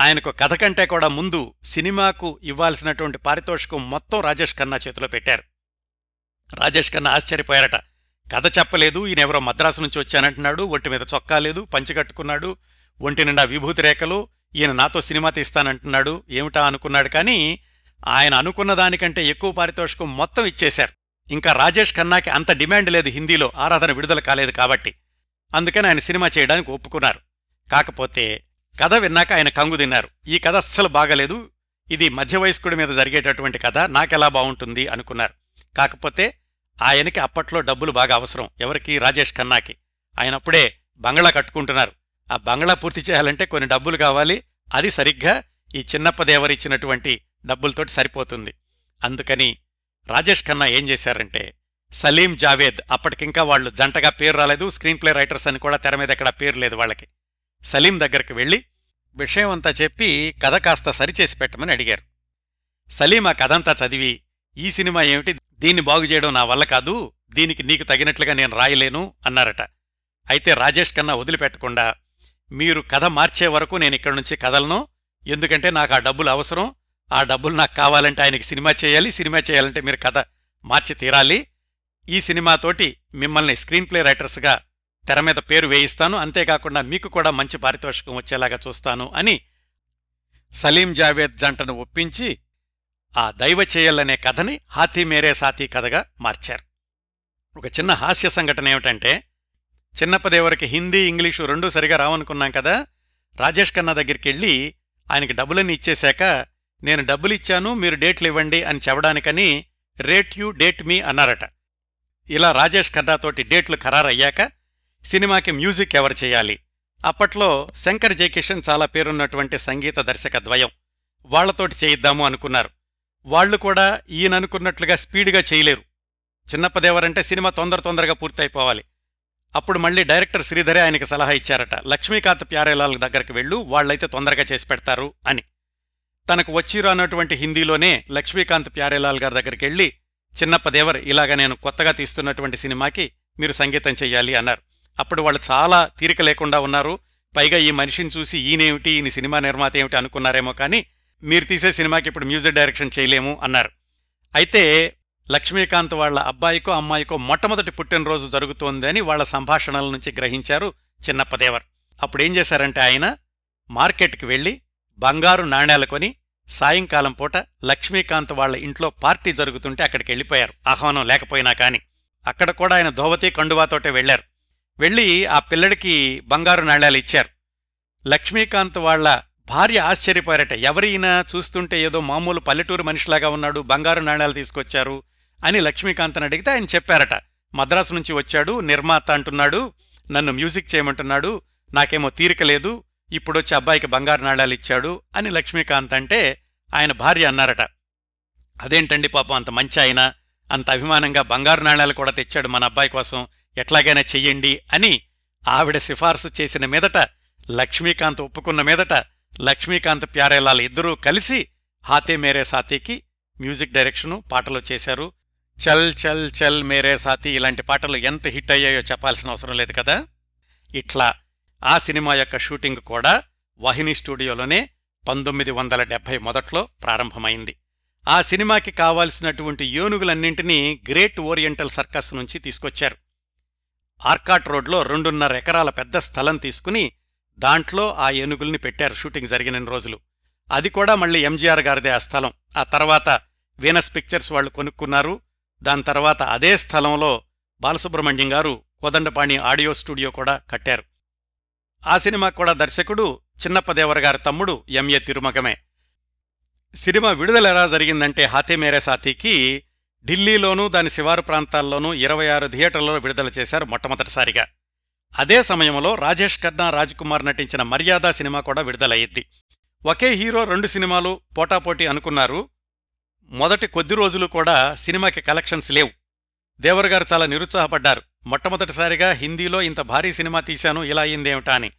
ఆయనకు కథ కంటే కూడా ముందు సినిమాకు ఇవ్వాల్సినటువంటి పారితోషికం మొత్తం రాజేష్ ఖన్నా చేతిలో పెట్టారు. రాజేష్ ఖన్నా ఆశ్చర్యపోయారట. కథ చెప్పలేదు ఈయనెవరో మద్రాసు నుంచి వచ్చానంటున్నాడు ఒంటి మీద చొక్కా లేదు పంచి కట్టుకున్నాడు ఒంటి నిండా విభూతి రేఖలు ఈయన నాతో సినిమా తీస్తానంటున్నాడు ఏమిటా అనుకున్నాడు కానీ ఆయన అనుకున్న దానికంటే ఎక్కువ పారితోషికం మొత్తం ఇచ్చేశారు. ఇంకా రాజేష్ ఖన్నాకి అంత డిమాండ్ లేదు హిందీలో ఆరాధన విడుదల కాలేదు కాబట్టి. అందుకని ఆయన సినిమా చేయడానికి ఒప్పుకున్నారు. కాకపోతే కథ విన్నాక ఆయన కంగు తిన్నారు. ఈ కథ అస్సలు బాగలేదు. ఇది మధ్య వయస్కుడి మీద జరిగేటటువంటి కథ. నాకెలా బాగుంటుంది అనుకున్నారు. కాకపోతే ఆయనకి అప్పట్లో డబ్బులు బాగా అవసరం. ఎవరికి? రాజేష్ ఖన్నాకి. ఆయన అప్పుడే బంగళా కట్టుకుంటున్నారు. ఆ బంగ్లా పూర్తి చేయాలంటే కొన్ని డబ్బులు కావాలి. అది సరిగ్గా ఈ చిన్నప్పదేవరిచ్చినటువంటి డబ్బులతోటి సరిపోతుంది. అందుకని రాజేష్ ఖన్నా ఏం చేశారంటే సలీం జావేద్ అప్పటికింకా వాళ్ళు జంటగా పేరు రాలేదు. స్క్రీన్ ప్లే రైటర్స్ అని కూడా తెర మీద ఎక్కడా పేరు లేదు వాళ్ళకి. సలీం దగ్గరికి వెళ్ళి విషయమంతా చెప్పి కథ కాస్త సరిచేసి పెట్టమని అడిగారు. సలీం ఆ కథంతా చదివి ఈ సినిమా ఏమిటి? దీన్ని బాగుచేయడం నా వల్ల కాదు దీనికి నీకు తగినట్లుగా నేను రాయలేను అన్నారట. అయితే రాజేష్ కన్నా వదిలిపెట్టకుండా మీరు కథ మార్చే వరకు నేను ఇక్కడి నుంచి కదలను ఎందుకంటే నాకు ఆ డబ్బులు అవసరం ఆ డబ్బులు నాకు కావాలంటే ఆయనకి సినిమా చేయాలి సినిమా చేయాలంటే మీరు కథ మార్చి తీరాలి. ఈ సినిమాతోటి మిమ్మల్ని స్క్రీన్ ప్లే రైటర్స్గా తెర మీద పేరు వేయిస్తాను. అంతేకాకుండా మీకు కూడా మంచి పారితోషికం వచ్చేలాగా చూస్తాను అని సలీం జావేద్ జంటను ఒప్పించి ఆ దైవ చేయలనే కథని హాతీ మేరే సాతీ కథగా మార్చారు. ఒక చిన్న హాస్య సంఘటన ఏమిటంటే చిన్నప్పదేవరికి హిందీ ఇంగ్లీషు రెండూ సరిగా రావనుకున్నాం కదా రాజేష్ ఖన్నా దగ్గరికి వెళ్ళి ఆయనకి డబ్బులన్నీ ఇచ్చేశాక నేను డబ్బులు ఇచ్చాను మీరు డేట్లు ఇవ్వండి అని చెప్పడానికని రేట్ యూ డేట్ మీ అన్నారట. ఇలా రాజేష్ ఖన్నాతోటి డేట్లు ఖరారయ్యాక సినిమాకి మ్యూజిక్ ఎవరు చేయాలి? అప్పట్లో శంకర్ జయకిషన్ చాలా పేరున్నటువంటి సంగీత దర్శక ద్వయం. వాళ్ళతోటి చేయిద్దాము అనుకున్నారు. వాళ్ళు కూడా ఈయననుకున్నట్లుగా స్పీడ్గా చేయలేరు. చిన్నప్పదేవరంటే సినిమా తొందర తొందరగా పూర్తయిపోవాలి. అప్పుడు మళ్ళీ డైరెక్టర్ శ్రీధరే ఆయనకి సలహా ఇచ్చారట. లక్ష్మీకాంత్ ప్యారేలాల్ దగ్గరికి వెళ్ళు వాళ్ళైతే తొందరగా చేసి పెడతారు అని. తనకు వచ్చిరానటువంటి హిందీలోనే లక్ష్మీకాంత్ ప్యారేలాల్ గారి దగ్గరికి వెళ్ళి చిన్నప్పదేవర్ ఇలాగ నేను కొత్తగా తీస్తున్నటువంటి సినిమాకి మీరు సంగీతం చెయ్యాలి అన్నారు. అప్పుడు వాళ్ళు చాలా తీరిక లేకుండా ఉన్నారు. పైగా ఈ మనిషిని చూసి ఈయనేమిటి ఈయన సినిమా నిర్మాత ఏమిటి అనుకున్నారేమో కానీ మీరు తీసే సినిమాకి ఇప్పుడు మ్యూజిక్ డైరెక్షన్ చేయలేము అన్నారు. అయితే లక్ష్మీకాంత్ వాళ్ళ అబ్బాయికో అమ్మాయికో మొట్టమొదటి పుట్టినరోజు జరుగుతోంది అని వాళ్ళ సంభాషణల నుంచి గ్రహించారు చిన్నప్పదేవర్ అప్పుడేం చేశారంటే ఆయన మార్కెట్కి వెళ్ళి బంగారు నాణేలు కొని సాయంకాలం పూట లక్ష్మీకాంత్ వాళ్ళ ఇంట్లో పార్టీ జరుగుతుంటే అక్కడికి వెళ్ళిపోయారు. ఆహ్వానం లేకపోయినా కాని. అక్కడ కూడా ఆయన ధోవతి కండువాతోటే వెళ్ళారు వెళ్ళి ఆ పిల్లడికి బంగారు నాణేలు ఇచ్చారు. లక్ష్మీకాంత్ వాళ్ళ భార్య ఆశ్చర్యపోయారట ఎవరైనా చూస్తుంటే ఏదో మామూలు పల్లెటూరు మనిషిలాగా ఉన్నాడు బంగారు నాణ్యాలు తీసుకొచ్చారు అని లక్ష్మీకాంత్ని అడిగితే ఆయన చెప్పారట. మద్రాసు నుంచి వచ్చాడు నిర్మాత అంటున్నాడు నన్ను మ్యూజిక్ చేయమంటున్నాడు నాకేమో తీరిక లేదు ఇప్పుడొచ్చి అబ్బాయికి బంగారు నాణాలు ఇచ్చాడు అని లక్ష్మీకాంత్ అంటే ఆయన భార్య అన్నారట. అదేంటండి పాపం అంత మంచి ఆయన అంత అభిమానంగా బంగారు నాణాలు కూడా తెచ్చాడు మన అబ్బాయి కోసం ఎట్లాగైనా చెయ్యండి అని ఆవిడ సిఫార్సు చేసిన మీదట లక్ష్మీకాంత్ ఒప్పుకున్న మీదట లక్ష్మీకాంత్ ప్యారేలాల్ ఇద్దరూ కలిసి హాతే మేరే సాతీకి మ్యూజిక్ డైరెక్షను పాటలు చేశారు. చల్ చల్ చల్ మేరే సాతి ఇలాంటి పాటలు ఎంత హిట్ అయ్యాయో చెప్పాల్సిన అవసరం లేదు కదా? ఇట్లా ఆ సినిమా యొక్క షూటింగ్ కూడా వాహిని స్టూడియోలోనే పంతొమ్మిది వందల డెబ్భై మొదట్లో ప్రారంభమైంది. ఆ సినిమాకి కావాల్సినటువంటి ఏనుగులన్నింటినీ గ్రేట్ ఓరియంటల్ సర్కస్ నుంచి తీసుకొచ్చారు. ఆర్కాట్ రోడ్లో రెండున్నర ఎకరాల పెద్ద స్థలం తీసుకుని దాంట్లో ఆ ఏనుగుల్ని పెట్టారు షూటింగ్ జరిగిన రోజులు. అది కూడా మళ్ళీ ఎంజీఆర్ గారిదే ఆ స్థలం. ఆ తర్వాత వీనస్ పిక్చర్స్ వాళ్ళు కొనుక్కున్నారు. దాని తర్వాత అదే స్థలంలో బాలసుబ్రహ్మణ్యం గారు కోదండపాణి ఆడియో స్టూడియో కూడా కట్టారు. ఆ సినిమా కూడా దర్శకుడు చిన్నప్పదేవర గారి తమ్ముడు ఎంఏ తిరుమగమే. సినిమా విడుదల ఎలా జరిగిందంటే హాతే మేరే సాతీకి ఢిల్లీలోనూ దాని శివారు ప్రాంతాల్లోనూ ఇరవై ఆరు థియేటర్లలో విడుదల చేశారు మొట్టమొదటిసారిగా. అదే సమయంలో రాజేష్ ఖన్నా రాజ్కుమార్ నటించిన మర్యాద సినిమా కూడా విడుదలయ్యింది. ఒకే హీరో రెండు సినిమాలు పోటాపోటీ అనుకున్నారు. మొదటి కొద్ది రోజులు కూడా సినిమాకి కలెక్షన్స్ లేవు. దేవర్ గారు చాలా నిరుత్సాహపడ్డారు. మొట్టమొదటిసారిగా హిందీలో ఇంత భారీ సినిమా తీశాను ఇలా అయిందేమిటా అని.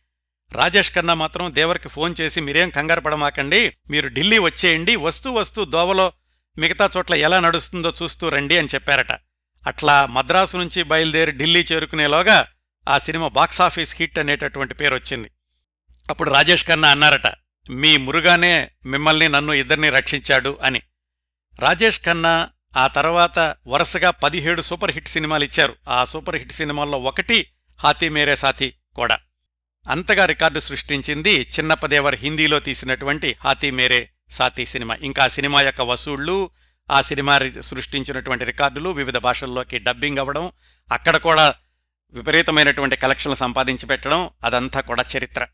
రాజేష్ ఖన్నా మాత్రం దేవర్కి ఫోన్ చేసి మీరేం కంగారు పడమాకండి మీరు ఢిల్లీ వచ్చేయండి వస్తూ వస్తూ దోవలో మిగతా చోట్ల ఎలా నడుస్తుందో చూస్తూ రండి అని చెప్పారట. అట్లా మద్రాసు నుంచి బయలుదేరి ఢిల్లీ చేరుకునేలోగా ఆ సినిమా బాక్సాఫీస్ హిట్ అనేటటువంటి పేరు వచ్చింది. అప్పుడు రాజేష్ ఖన్నా అన్నారట మీ మురుగానే మిమ్మల్ని నన్ను ఇద్దరిని రక్షించాడు అని. రాజేష్ ఖన్నా ఆ తర్వాత వరుసగా పదిహేడు సూపర్ హిట్ సినిమాలు ఇచ్చారు. ఆ సూపర్ హిట్ సినిమాల్లో ఒకటి హాతీ మేరే సాథీ కూడా. అంతగా రికార్డు సృష్టించింది చిన్నప్పదేవర్ హిందీలో తీసినటువంటి హాతీ మేరే సాతీ సినిమా ఇంకా సినిమా యొక్క వసూళ్ళు ఆ సినిమా సృష్టించినటువంటి రికార్డులు వివిధ భాషల్లోకి డబ్బింగ్ అవ్వడం అక్కడ కూడా విపరీతమైనటువంటి కలెక్షన్లు సంపాదించి పెట్టడం అదంతా కూడా చరిత్ర.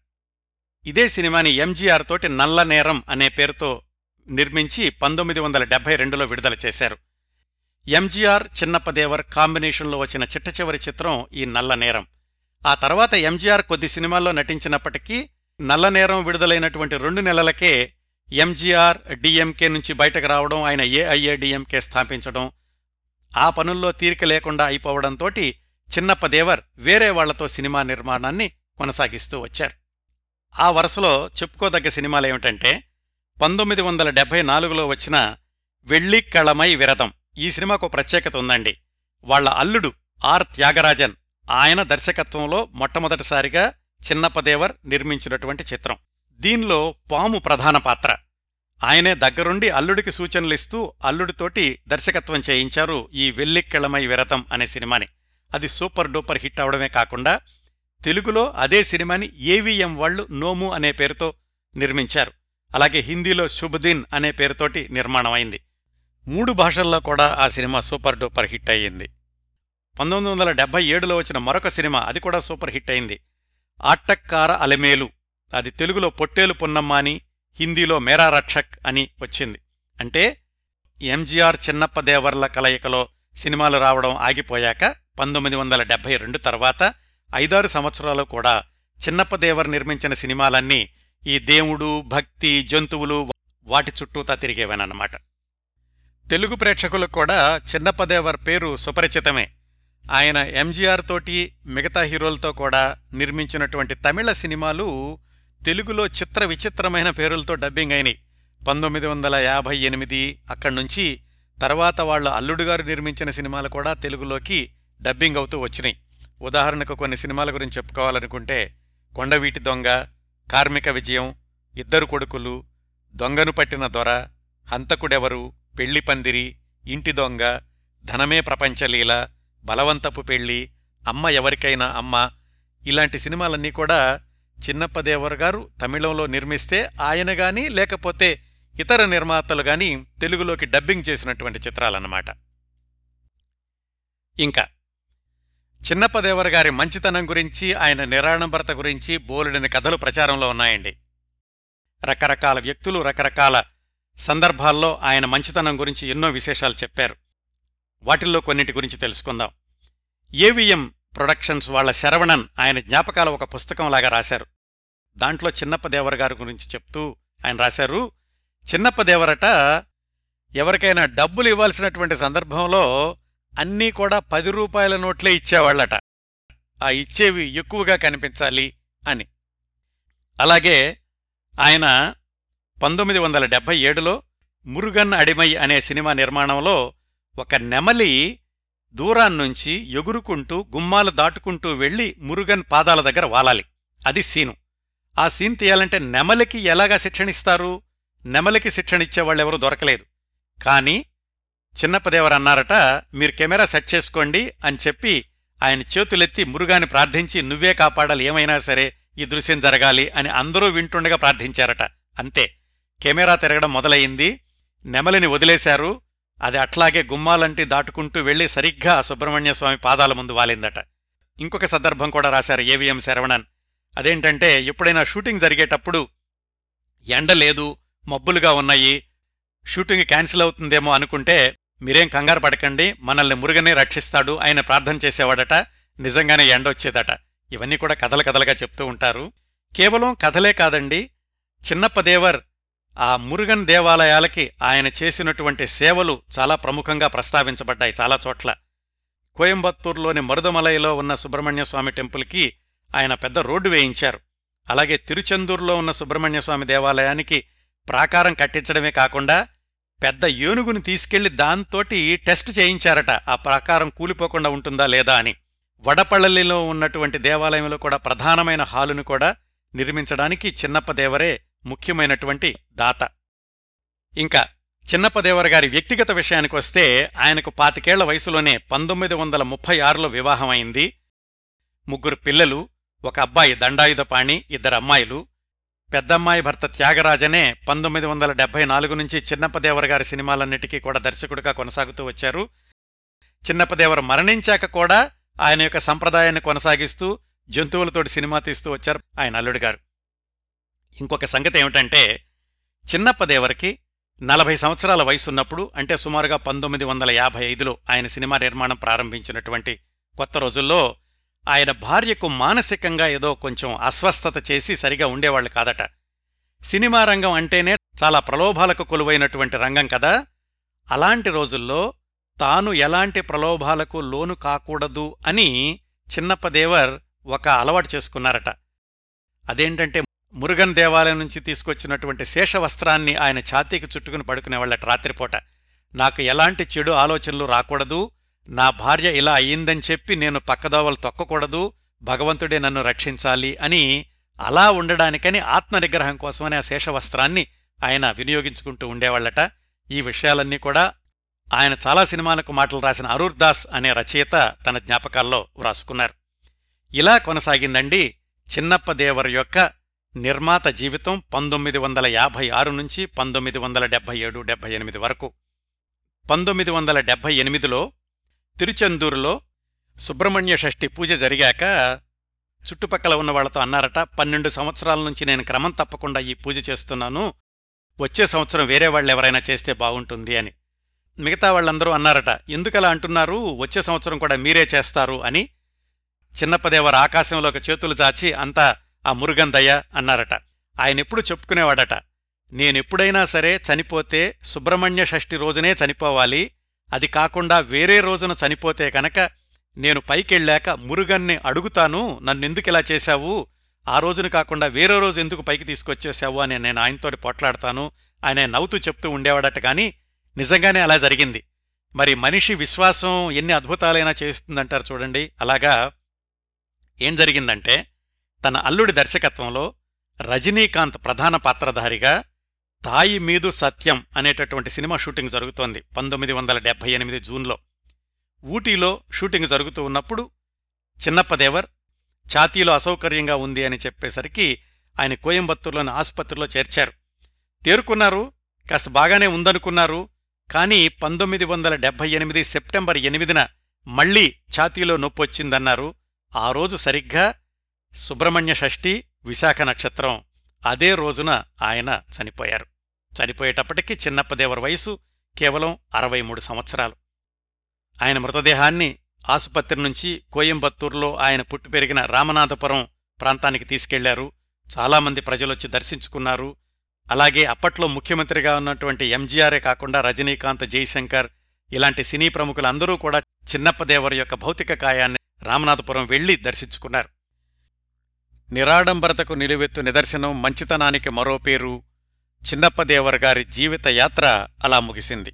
ఇదే సినిమాని ఎంజీఆర్ తోటి నల్ల నేరం అనే పేరుతో నిర్మించి పంతొమ్మిది వందల డెబ్బై రెండులో విడుదల చేశారు. ఎంజీఆర్ చిన్నప్పదేవర్ కాంబినేషన్లో వచ్చిన చిట్ట చివరి చిత్రం ఈ నల్ల నేరం. ఆ తర్వాత ఎంజీఆర్ కొద్ది సినిమాల్లో నటించినప్పటికీ నల్ల నేరం విడుదలైనటువంటి రెండు నెలలకే ఎంజీఆర్ డిఎంకే నుంచి బయటకు రావడం ఆయన ఏఐఏడిఎంకే స్థాపించడం ఆ పనుల్లో తీరిక లేకుండా అయిపోవడంతోటి చిన్నప్పదేవర్ వేరే వాళ్ళతో సినిమా నిర్మాణాన్ని కొనసాగిస్తూ వచ్చారు. ఆ వరుసలో చెప్పుకోదగ్గ సినిమాలేమిటంటే పంతొమ్మిది వందల డెబ్బై నాలుగులో వచ్చిన వెళ్ళి కళమై విరతం ఈ సినిమాకు ప్రత్యేకత ఉందండి. వాళ్ళ అల్లుడు ఆర్ త్యాగరాజన్ ఆయన దర్శకత్వంలో మొట్టమొదటిసారిగా చిన్నప్పదేవర్ నిర్మించినటువంటి చిత్రం. దీనిలో పాము ప్రధాన పాత్ర. ఆయనే దగ్గరుండి అల్లుడికి సూచనలిస్తూ అల్లుడితోటి దర్శకత్వం చేయించారు ఈ వెల్లిక్కిళమై విరతం అనే సినిమాని. అది సూపర్ డూపర్ హిట్ అవడమే కాకుండా తెలుగులో అదే సినిమాని ఏవిఎం వాళ్ళు నోము అనే పేరుతో నిర్మించారు. అలాగే హిందీలో శుభదిన్ అనే పేరుతోటి నిర్మాణమైంది. మూడు భాషల్లో కూడా ఆ సినిమా సూపర్ డూపర్ హిట్ అయ్యింది. పంతొమ్మిది వందల డెబ్బై ఏడులో వచ్చిన మరొక సినిమా అది కూడా సూపర్ హిట్ అయింది ఆట్టక్కార అలమేలు అది తెలుగులో పొట్టేలు పున్నమ్మ అని హిందీలో మేరా రక్షక్ అని వచ్చింది. అంటే ఎంజీఆర్ చిన్నప్ప దేవర్ల కలయికలో సినిమాలు రావడం ఆగిపోయాక పంతొమ్మిది వందల డెబ్బై రెండు తర్వాత ఐదారు సంవత్సరాలు కూడా చిన్నప్ప దేవర్ నిర్మించిన సినిమాలన్నీ ఈ దేవుడు భక్తి జంతువులు వాటి చుట్టూతా తిరిగేవనమాట తెలుగు ప్రేక్షకులకు కూడా చిన్నప్పదేవర్ పేరు సుపరిచితమే. ఆయన ఎంజీఆర్ తోటి మిగతా హీరోలతో కూడా నిర్మించినటువంటి తమిళ సినిమాలు తెలుగులో చిత్ర విచిత్రమైన పేరులతో డబ్బింగ్ అయినాయి. పంతొమ్మిది వందల యాభై ఎనిమిది అక్కడి నుంచి తర్వాత వాళ్ళ అల్లుడుగారు నిర్మించిన సినిమాలు కూడా తెలుగులోకి డబ్బింగ్ అవుతూ వచ్చినాయి. ఉదాహరణకు కొన్ని సినిమాల గురించి చెప్పుకోవాలనుకుంటే కొండవీటి దొంగ కార్మిక విజయం ఇద్దరు కొడుకులు దొంగను పట్టిన దొర హంతకుడెవరు పెళ్ళి పందిరి ఇంటి దొంగ ధనమే ప్రపంచలీల బలవంతపు పెళ్ళి అమ్మ ఎవరికైనా అమ్మ ఇలాంటి సినిమాలన్నీ కూడా చిన్నప్పదేవర్ గారు తమిళంలో నిర్మిస్తే ఆయన గాని లేకపోతే ఇతర నిర్మాతలు గాని తెలుగులోకి డబ్బింగ్ చేసినటువంటి చిత్రాలన్నమాట. ఇంకా చిన్నప్పదేవర్ గారి మంచితనం గురించి ఆయన నిరాడంబరత గురించి బోలెడని కథలు ప్రచారంలో ఉన్నాయండి. రకరకాల వ్యక్తులు రకరకాల సందర్భాల్లో ఆయన మంచితనం గురించి ఎన్నో విశేషాలు చెప్పారు. వాటిల్లో కొన్నిటి గురించి తెలుసుకుందాం. ఏవిఎం ప్రొడక్షన్స్ వాళ్ళ శరవణన్ ఆయన జ్ఞాపకాల ఒక పుస్తకంలాగా రాశారు. దాంట్లో చిన్నప్పదేవర్ గారి గురించి చెప్తూ ఆయన రాశారు. చిన్నప్పదేవరట ఎవరికైనా డబ్బులు ఇవ్వాల్సినటువంటి సందర్భంలో అన్నీ కూడా పది రూపాయల నోట్లే ఇచ్చేవాళ్ళట ఆ ఇచ్చేవి ఎక్కువగా కనిపించాలి అని. అలాగే ఆయన పంతొమ్మిది వందల డెబ్బై ఏడులో మురుగన్ అడిమై అనే సినిమా నిర్మాణంలో ఒక నెమలి దూరాన్నుంచి ఎగురుకుంటూ గుమ్మాలు దాటుకుంటూ వెళ్ళి మురుగన్ పాదాల దగ్గర వాలాలి. అది సీను. ఆ సీన్ తీయాలంటే నెమలికి ఎలాగా శిక్షణిస్తారు? నెమలికి శిక్షణిచ్చేవాళ్ళెవరూ దొరకలేదు. కాని చిన్నప్పదేవరన్నారట మీరు కెమెరా సెట్ చేసుకోండి అని చెప్పి ఆయన చేతులెత్తి మురుగాని ప్రార్థించి నువ్వే కాపాడాలి ఏమైనా సరే ఈ దృశ్యం జరగాలి అని అందరూ వింటుండగా ప్రార్థించారట. అంతే. కెమెరా తిరగడం మొదలయింది నెమలిని వదిలేశారు. అది అట్లాగే గుమ్మాలంటి దాటుకుంటూ వెళ్ళి సరిగ్గా సుబ్రహ్మణ్య స్వామి పాదాల ముందు వాలిందట. ఇంకొక సందర్భం కూడా రాశారు ఏవిఎం శరవణన్. అదేంటంటే ఎప్పుడైనా షూటింగ్ జరిగేటప్పుడు ఎండ లేదు మబ్బులుగా ఉన్నాయి షూటింగ్ క్యాన్సిల్ అవుతుందేమో అనుకుంటే మీరేం కంగారు పడకండి మనల్ని మురుగనే రక్షిస్తాడు ఆయన ప్రార్థన చేసేవాడట నిజంగానే ఎండ వచ్చేదట. ఇవన్నీ కూడా కథలు కథలుగా చెప్తూ ఉంటారు. కేవలం కథలే కాదండి చిన్నప్పదేవర్ ఆ మురుగన్ దేవాలయాలకి ఆయన చేసినటువంటి సేవలు చాలా ప్రముఖంగా ప్రస్తావించబడ్డాయి చాలా చోట్ల. కోయంబత్తూరులోని మరుదమలైలో ఉన్న సుబ్రహ్మణ్య స్వామి టెంపుల్కి ఆయన పెద్ద రోడ్డు వేయించారు. అలాగే తిరుచెందూరులో ఉన్న సుబ్రహ్మణ్య స్వామి దేవాలయానికి ప్రాకారం కట్టించడమే కాకుండా పెద్ద ఏనుగుని తీసుకెళ్ళి దాంతోటి టెస్ట్ చేయించారట ఆ ప్రాకారం కూలిపోకుండా ఉంటుందా లేదా అని. వడపళ్ళలిలో ఉన్నటువంటి దేవాలయంలో కూడా ప్రధానమైన హాలును కూడా నిర్మించడానికి చిన్నప్పదేవరే ముఖ్యమైనటువంటి దాత. ఇంకా చిన్నప్పదేవర గారి వ్యక్తిగత విషయానికొస్తే ఆయనకు పాతికేళ్ళ వయసులోనే పంతొమ్మిది వందల ముప్పై ఆరులో వివాహమైంది. ముగ్గురు పిల్లలు ఒక అబ్బాయి దండాయుధపాణి ఇద్దరు అమ్మాయిలు. పెద్దమ్మాయి భర్త త్యాగరాజనే పంతొమ్మిది వందల డెబ్బై నాలుగు నుంచి చిన్నప్పదేవర గారి సినిమాలన్నిటికీ కూడా దర్శకుడిగా కొనసాగుతూ వచ్చారు. చిన్నప్పదేవర మరణించాక కూడా ఆయన యొక్క సంప్రదాయాన్ని కొనసాగిస్తూ జంతువులతోటి సినిమా తీస్తూ వచ్చారు ఆయన అల్లుడు గారు. ఇంకొక సంగతి ఏమిటంటే చిన్నప్పదేవరికి నలభై సంవత్సరాల వయసున్నప్పుడు అంటే సుమారుగా పంతొమ్మిది వందల యాభై ఐదులో ఆయన సినిమా నిర్మాణం ప్రారంభించినటువంటి కొత్త రోజుల్లో ఆయన భార్యకు మానసికంగా ఏదో కొంచెం అస్వస్థత చేసి సరిగా ఉండేవాళ్ళు కాదట. సినిమా రంగం అంటేనే చాలా ప్రలోభాలకు కొలువైనటువంటి రంగం కదా. అలాంటి రోజుల్లో తాను ఎలాంటి ప్రలోభాలకు లోను కాకూడదు అని చిన్నప్పదేవర్ ఒక అలవాటు చేసుకున్నారట. అదేంటంటే మురుగన్ దేవాలయం నుంచి తీసుకొచ్చినటువంటి శేషవస్త్రాన్ని ఆయన ఛాతీకి చుట్టుకుని పడుకునేవాళ్ళట రాత్రిపూట. నాకు ఎలాంటి చెడు ఆలోచనలు రాకూడదు. నా భార్య ఇలా అయ్యిందని చెప్పి నేను పక్కదోవలు తొక్కకూడదు. భగవంతుడే నన్ను రక్షించాలి అని అలా ఉండడానికని ఆత్మనిగ్రహం కోసమని ఆ శేషవస్త్రాన్ని ఆయన వినియోగించుకుంటూ ఉండేవాళ్ళట ఈ విషయాలన్నీ కూడా ఆయన చాలా సినిమాలకు మాటలు రాసిన అరూర్ దాస్ అనే రచయిత తన జ్ఞాపకాల్లో వ్రాసుకున్నారు. ఇలా కొనసాగిందండి చిన్నప్ప దేవర్ యొక్క నిర్మాత జీవితం పంతొమ్మిది వందల యాభై ఆరు నుంచి పంతొమ్మిది వందల డెబ్బై ఏడు డెబ్బై ఎనిమిది వరకు. పంతొమ్మిది వందల డెబ్బై ఎనిమిదిలో తిరుచెందూరులో సుబ్రహ్మణ్య షష్ఠి పూజ జరిగాక చుట్టుపక్కల ఉన్న వాళ్ళతో అన్నారట పన్నెండు సంవత్సరాల నుంచి నేను క్రమం తప్పకుండా ఈ పూజ చేస్తున్నాను. వచ్చే సంవత్సరం వేరే వాళ్ళు ఎవరైనా చేస్తే బాగుంటుంది అని. మిగతా వాళ్ళందరూ అన్నారట ఎందుకలా అంటున్నారు? వచ్చే సంవత్సరం కూడా మీరే చేస్తారు అని. చిన్నప్పదేవర్ ఆకాశంలోకి చేతులు చాచి అంతా ఆ మురుగందయ్య అన్నారట. ఆయనెప్పుడు చెప్పుకునేవాడట నేనెప్పుడైనా సరే చనిపోతే సుబ్రహ్మణ్య షష్ఠి రోజునే చనిపోవాలి. అది కాకుండా వేరే రోజున చనిపోతే కనుక నేను పైకెళ్ళాక మురుగన్ని అడుగుతాను నన్నెందుకిలా చేశావు? ఆ రోజున కాకుండా వేరే రోజు ఎందుకు పైకి తీసుకొచ్చేశావు? అని నేను ఆయనతోటి పోట్లాడతాను ఆయన నవ్వుతూ చెప్తూ ఉండేవాడట కానీ నిజంగానే అలా జరిగింది. మరి మనిషి విశ్వాసం ఎన్ని అద్భుతాలైనా చేస్తుందంటారు చూడండి. అలాగా ఏం జరిగిందంటే తన అల్లుడి దర్శకత్వంలో రజనీకాంత్ ప్రధాన పాత్రధారిగా తాయి మీదు సత్యం అనేటటువంటి సినిమా షూటింగ్ జరుగుతోంది పంతొమ్మిది వందల డెబ్బై ఎనిమిది జూన్లో. ఊటీలో షూటింగ్ జరుగుతూ ఉన్నప్పుడు చిన్నప్పదేవర్ ఛాతీలో అసౌకర్యంగా ఉంది అని చెప్పేసరికి ఆయన కోయంబత్తూరులోని ఆసుపత్రిలో చేర్చారు. తేరుకున్నారు కాస్త బాగానే ఉందనుకున్నారు కానీ పంతొమ్మిది వందల డెబ్బై ఎనిమిది సెప్టెంబర్ ఎనిమిదిన మళ్ళీ ఛాతీలో నొప్పొచ్చిందన్నారు. ఆ రోజు సరిగ్గా సుబ్రహ్మణ్య షష్ఠి విశాఖ నక్షత్రం. అదే రోజున ఆయన చనిపోయారు. చనిపోయేటప్పటికి చిన్నప్పదేవర వయసు కేవలం అరవై మూడు సంవత్సరాలు. ఆయన మృతదేహాన్ని ఆసుపత్రి నుంచి కోయంబత్తూరులో ఆయన పుట్టి పెరిగిన రామనాథపురం ప్రాంతానికి తీసుకెళ్ళారు. చాలామంది ప్రజలొచ్చి దర్శించుకున్నారు. అలాగే అప్పట్లో ముఖ్యమంత్రిగా ఉన్నటువంటి ఎంజీఆరే కాకుండా రజనీకాంత్ జయశంకర్ ఇలాంటి సినీ ప్రముఖులందరూ కూడా చిన్నప్పదేవర్ యొక్క భౌతిక కాయాన్ని రామనాథపురం వెళ్ళి దర్శించుకున్నారు. నిరాడంబరతకు నిలువెత్తు నిదర్శనం మంచితనానికి మరో పేరు చిన్నప్పదేవర్ గారి జీవిత యాత్ర అలా ముగిసింది.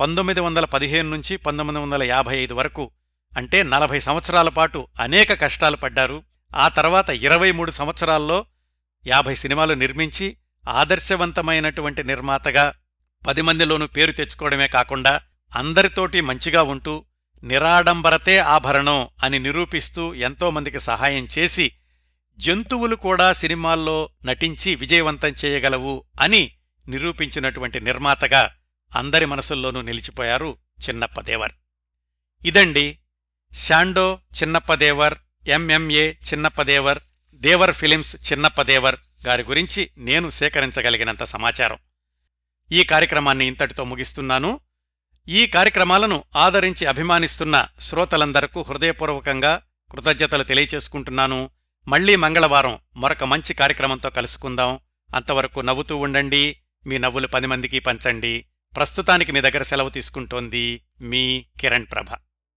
పంతొమ్మిది వందల పదిహేను నుంచి పంతొమ్మిది వందల యాభై ఐదు వరకు అంటే నలభై సంవత్సరాల పాటు అనేక కష్టాలు పడ్డారు. ఆ తర్వాత ఇరవై మూడు సంవత్సరాల్లో యాభై సినిమాలు నిర్మించి ఆదర్శవంతమైనటువంటి నిర్మాతగా పది మందిలోనూ పేరు తెచ్చుకోవడమే కాకుండా అందరితోటి మంచిగా ఉంటూ నిరాడంబరతే ఆభరణం అని నిరూపిస్తూ ఎంతోమందికి సహాయం చేసి జంతువులు కూడా సినిమాల్లో నటించి విజయవంతం చేయగలవు అని నిరూపించినటువంటి నిర్మాతగా అందరి మనసుల్లోనూ నిలిచిపోయారు చిన్నప్పదేవర్. ఇదండి Sandow Chinnappadevar MMA Chinnappadevar Devar films Chinnappadevar గారి గురించి నేను సేకరించగలిగినంత సమాచారం. ఈ కార్యక్రమాన్ని ఇంతటితో ముగిస్తున్నాను. ఈ కార్యక్రమాలను ఆదరించి అభిమానిస్తున్న శ్రోతలందరకు హృదయపూర్వకంగా కృతజ్ఞతలు తెలియచేసుకుంటున్నాను. మళ్ళీ మంగళవారం మరొక మంచి కార్యక్రమంతో కలుసుకుందాం. అంతవరకు నవ్వుతూ ఉండండి. మీ నవ్వులు పది మందికి పంచండి. ప్రస్తుతానికి మీ దగ్గర సెలవు తీసుకుంటోంది మీ కిరణ్ ప్రభ.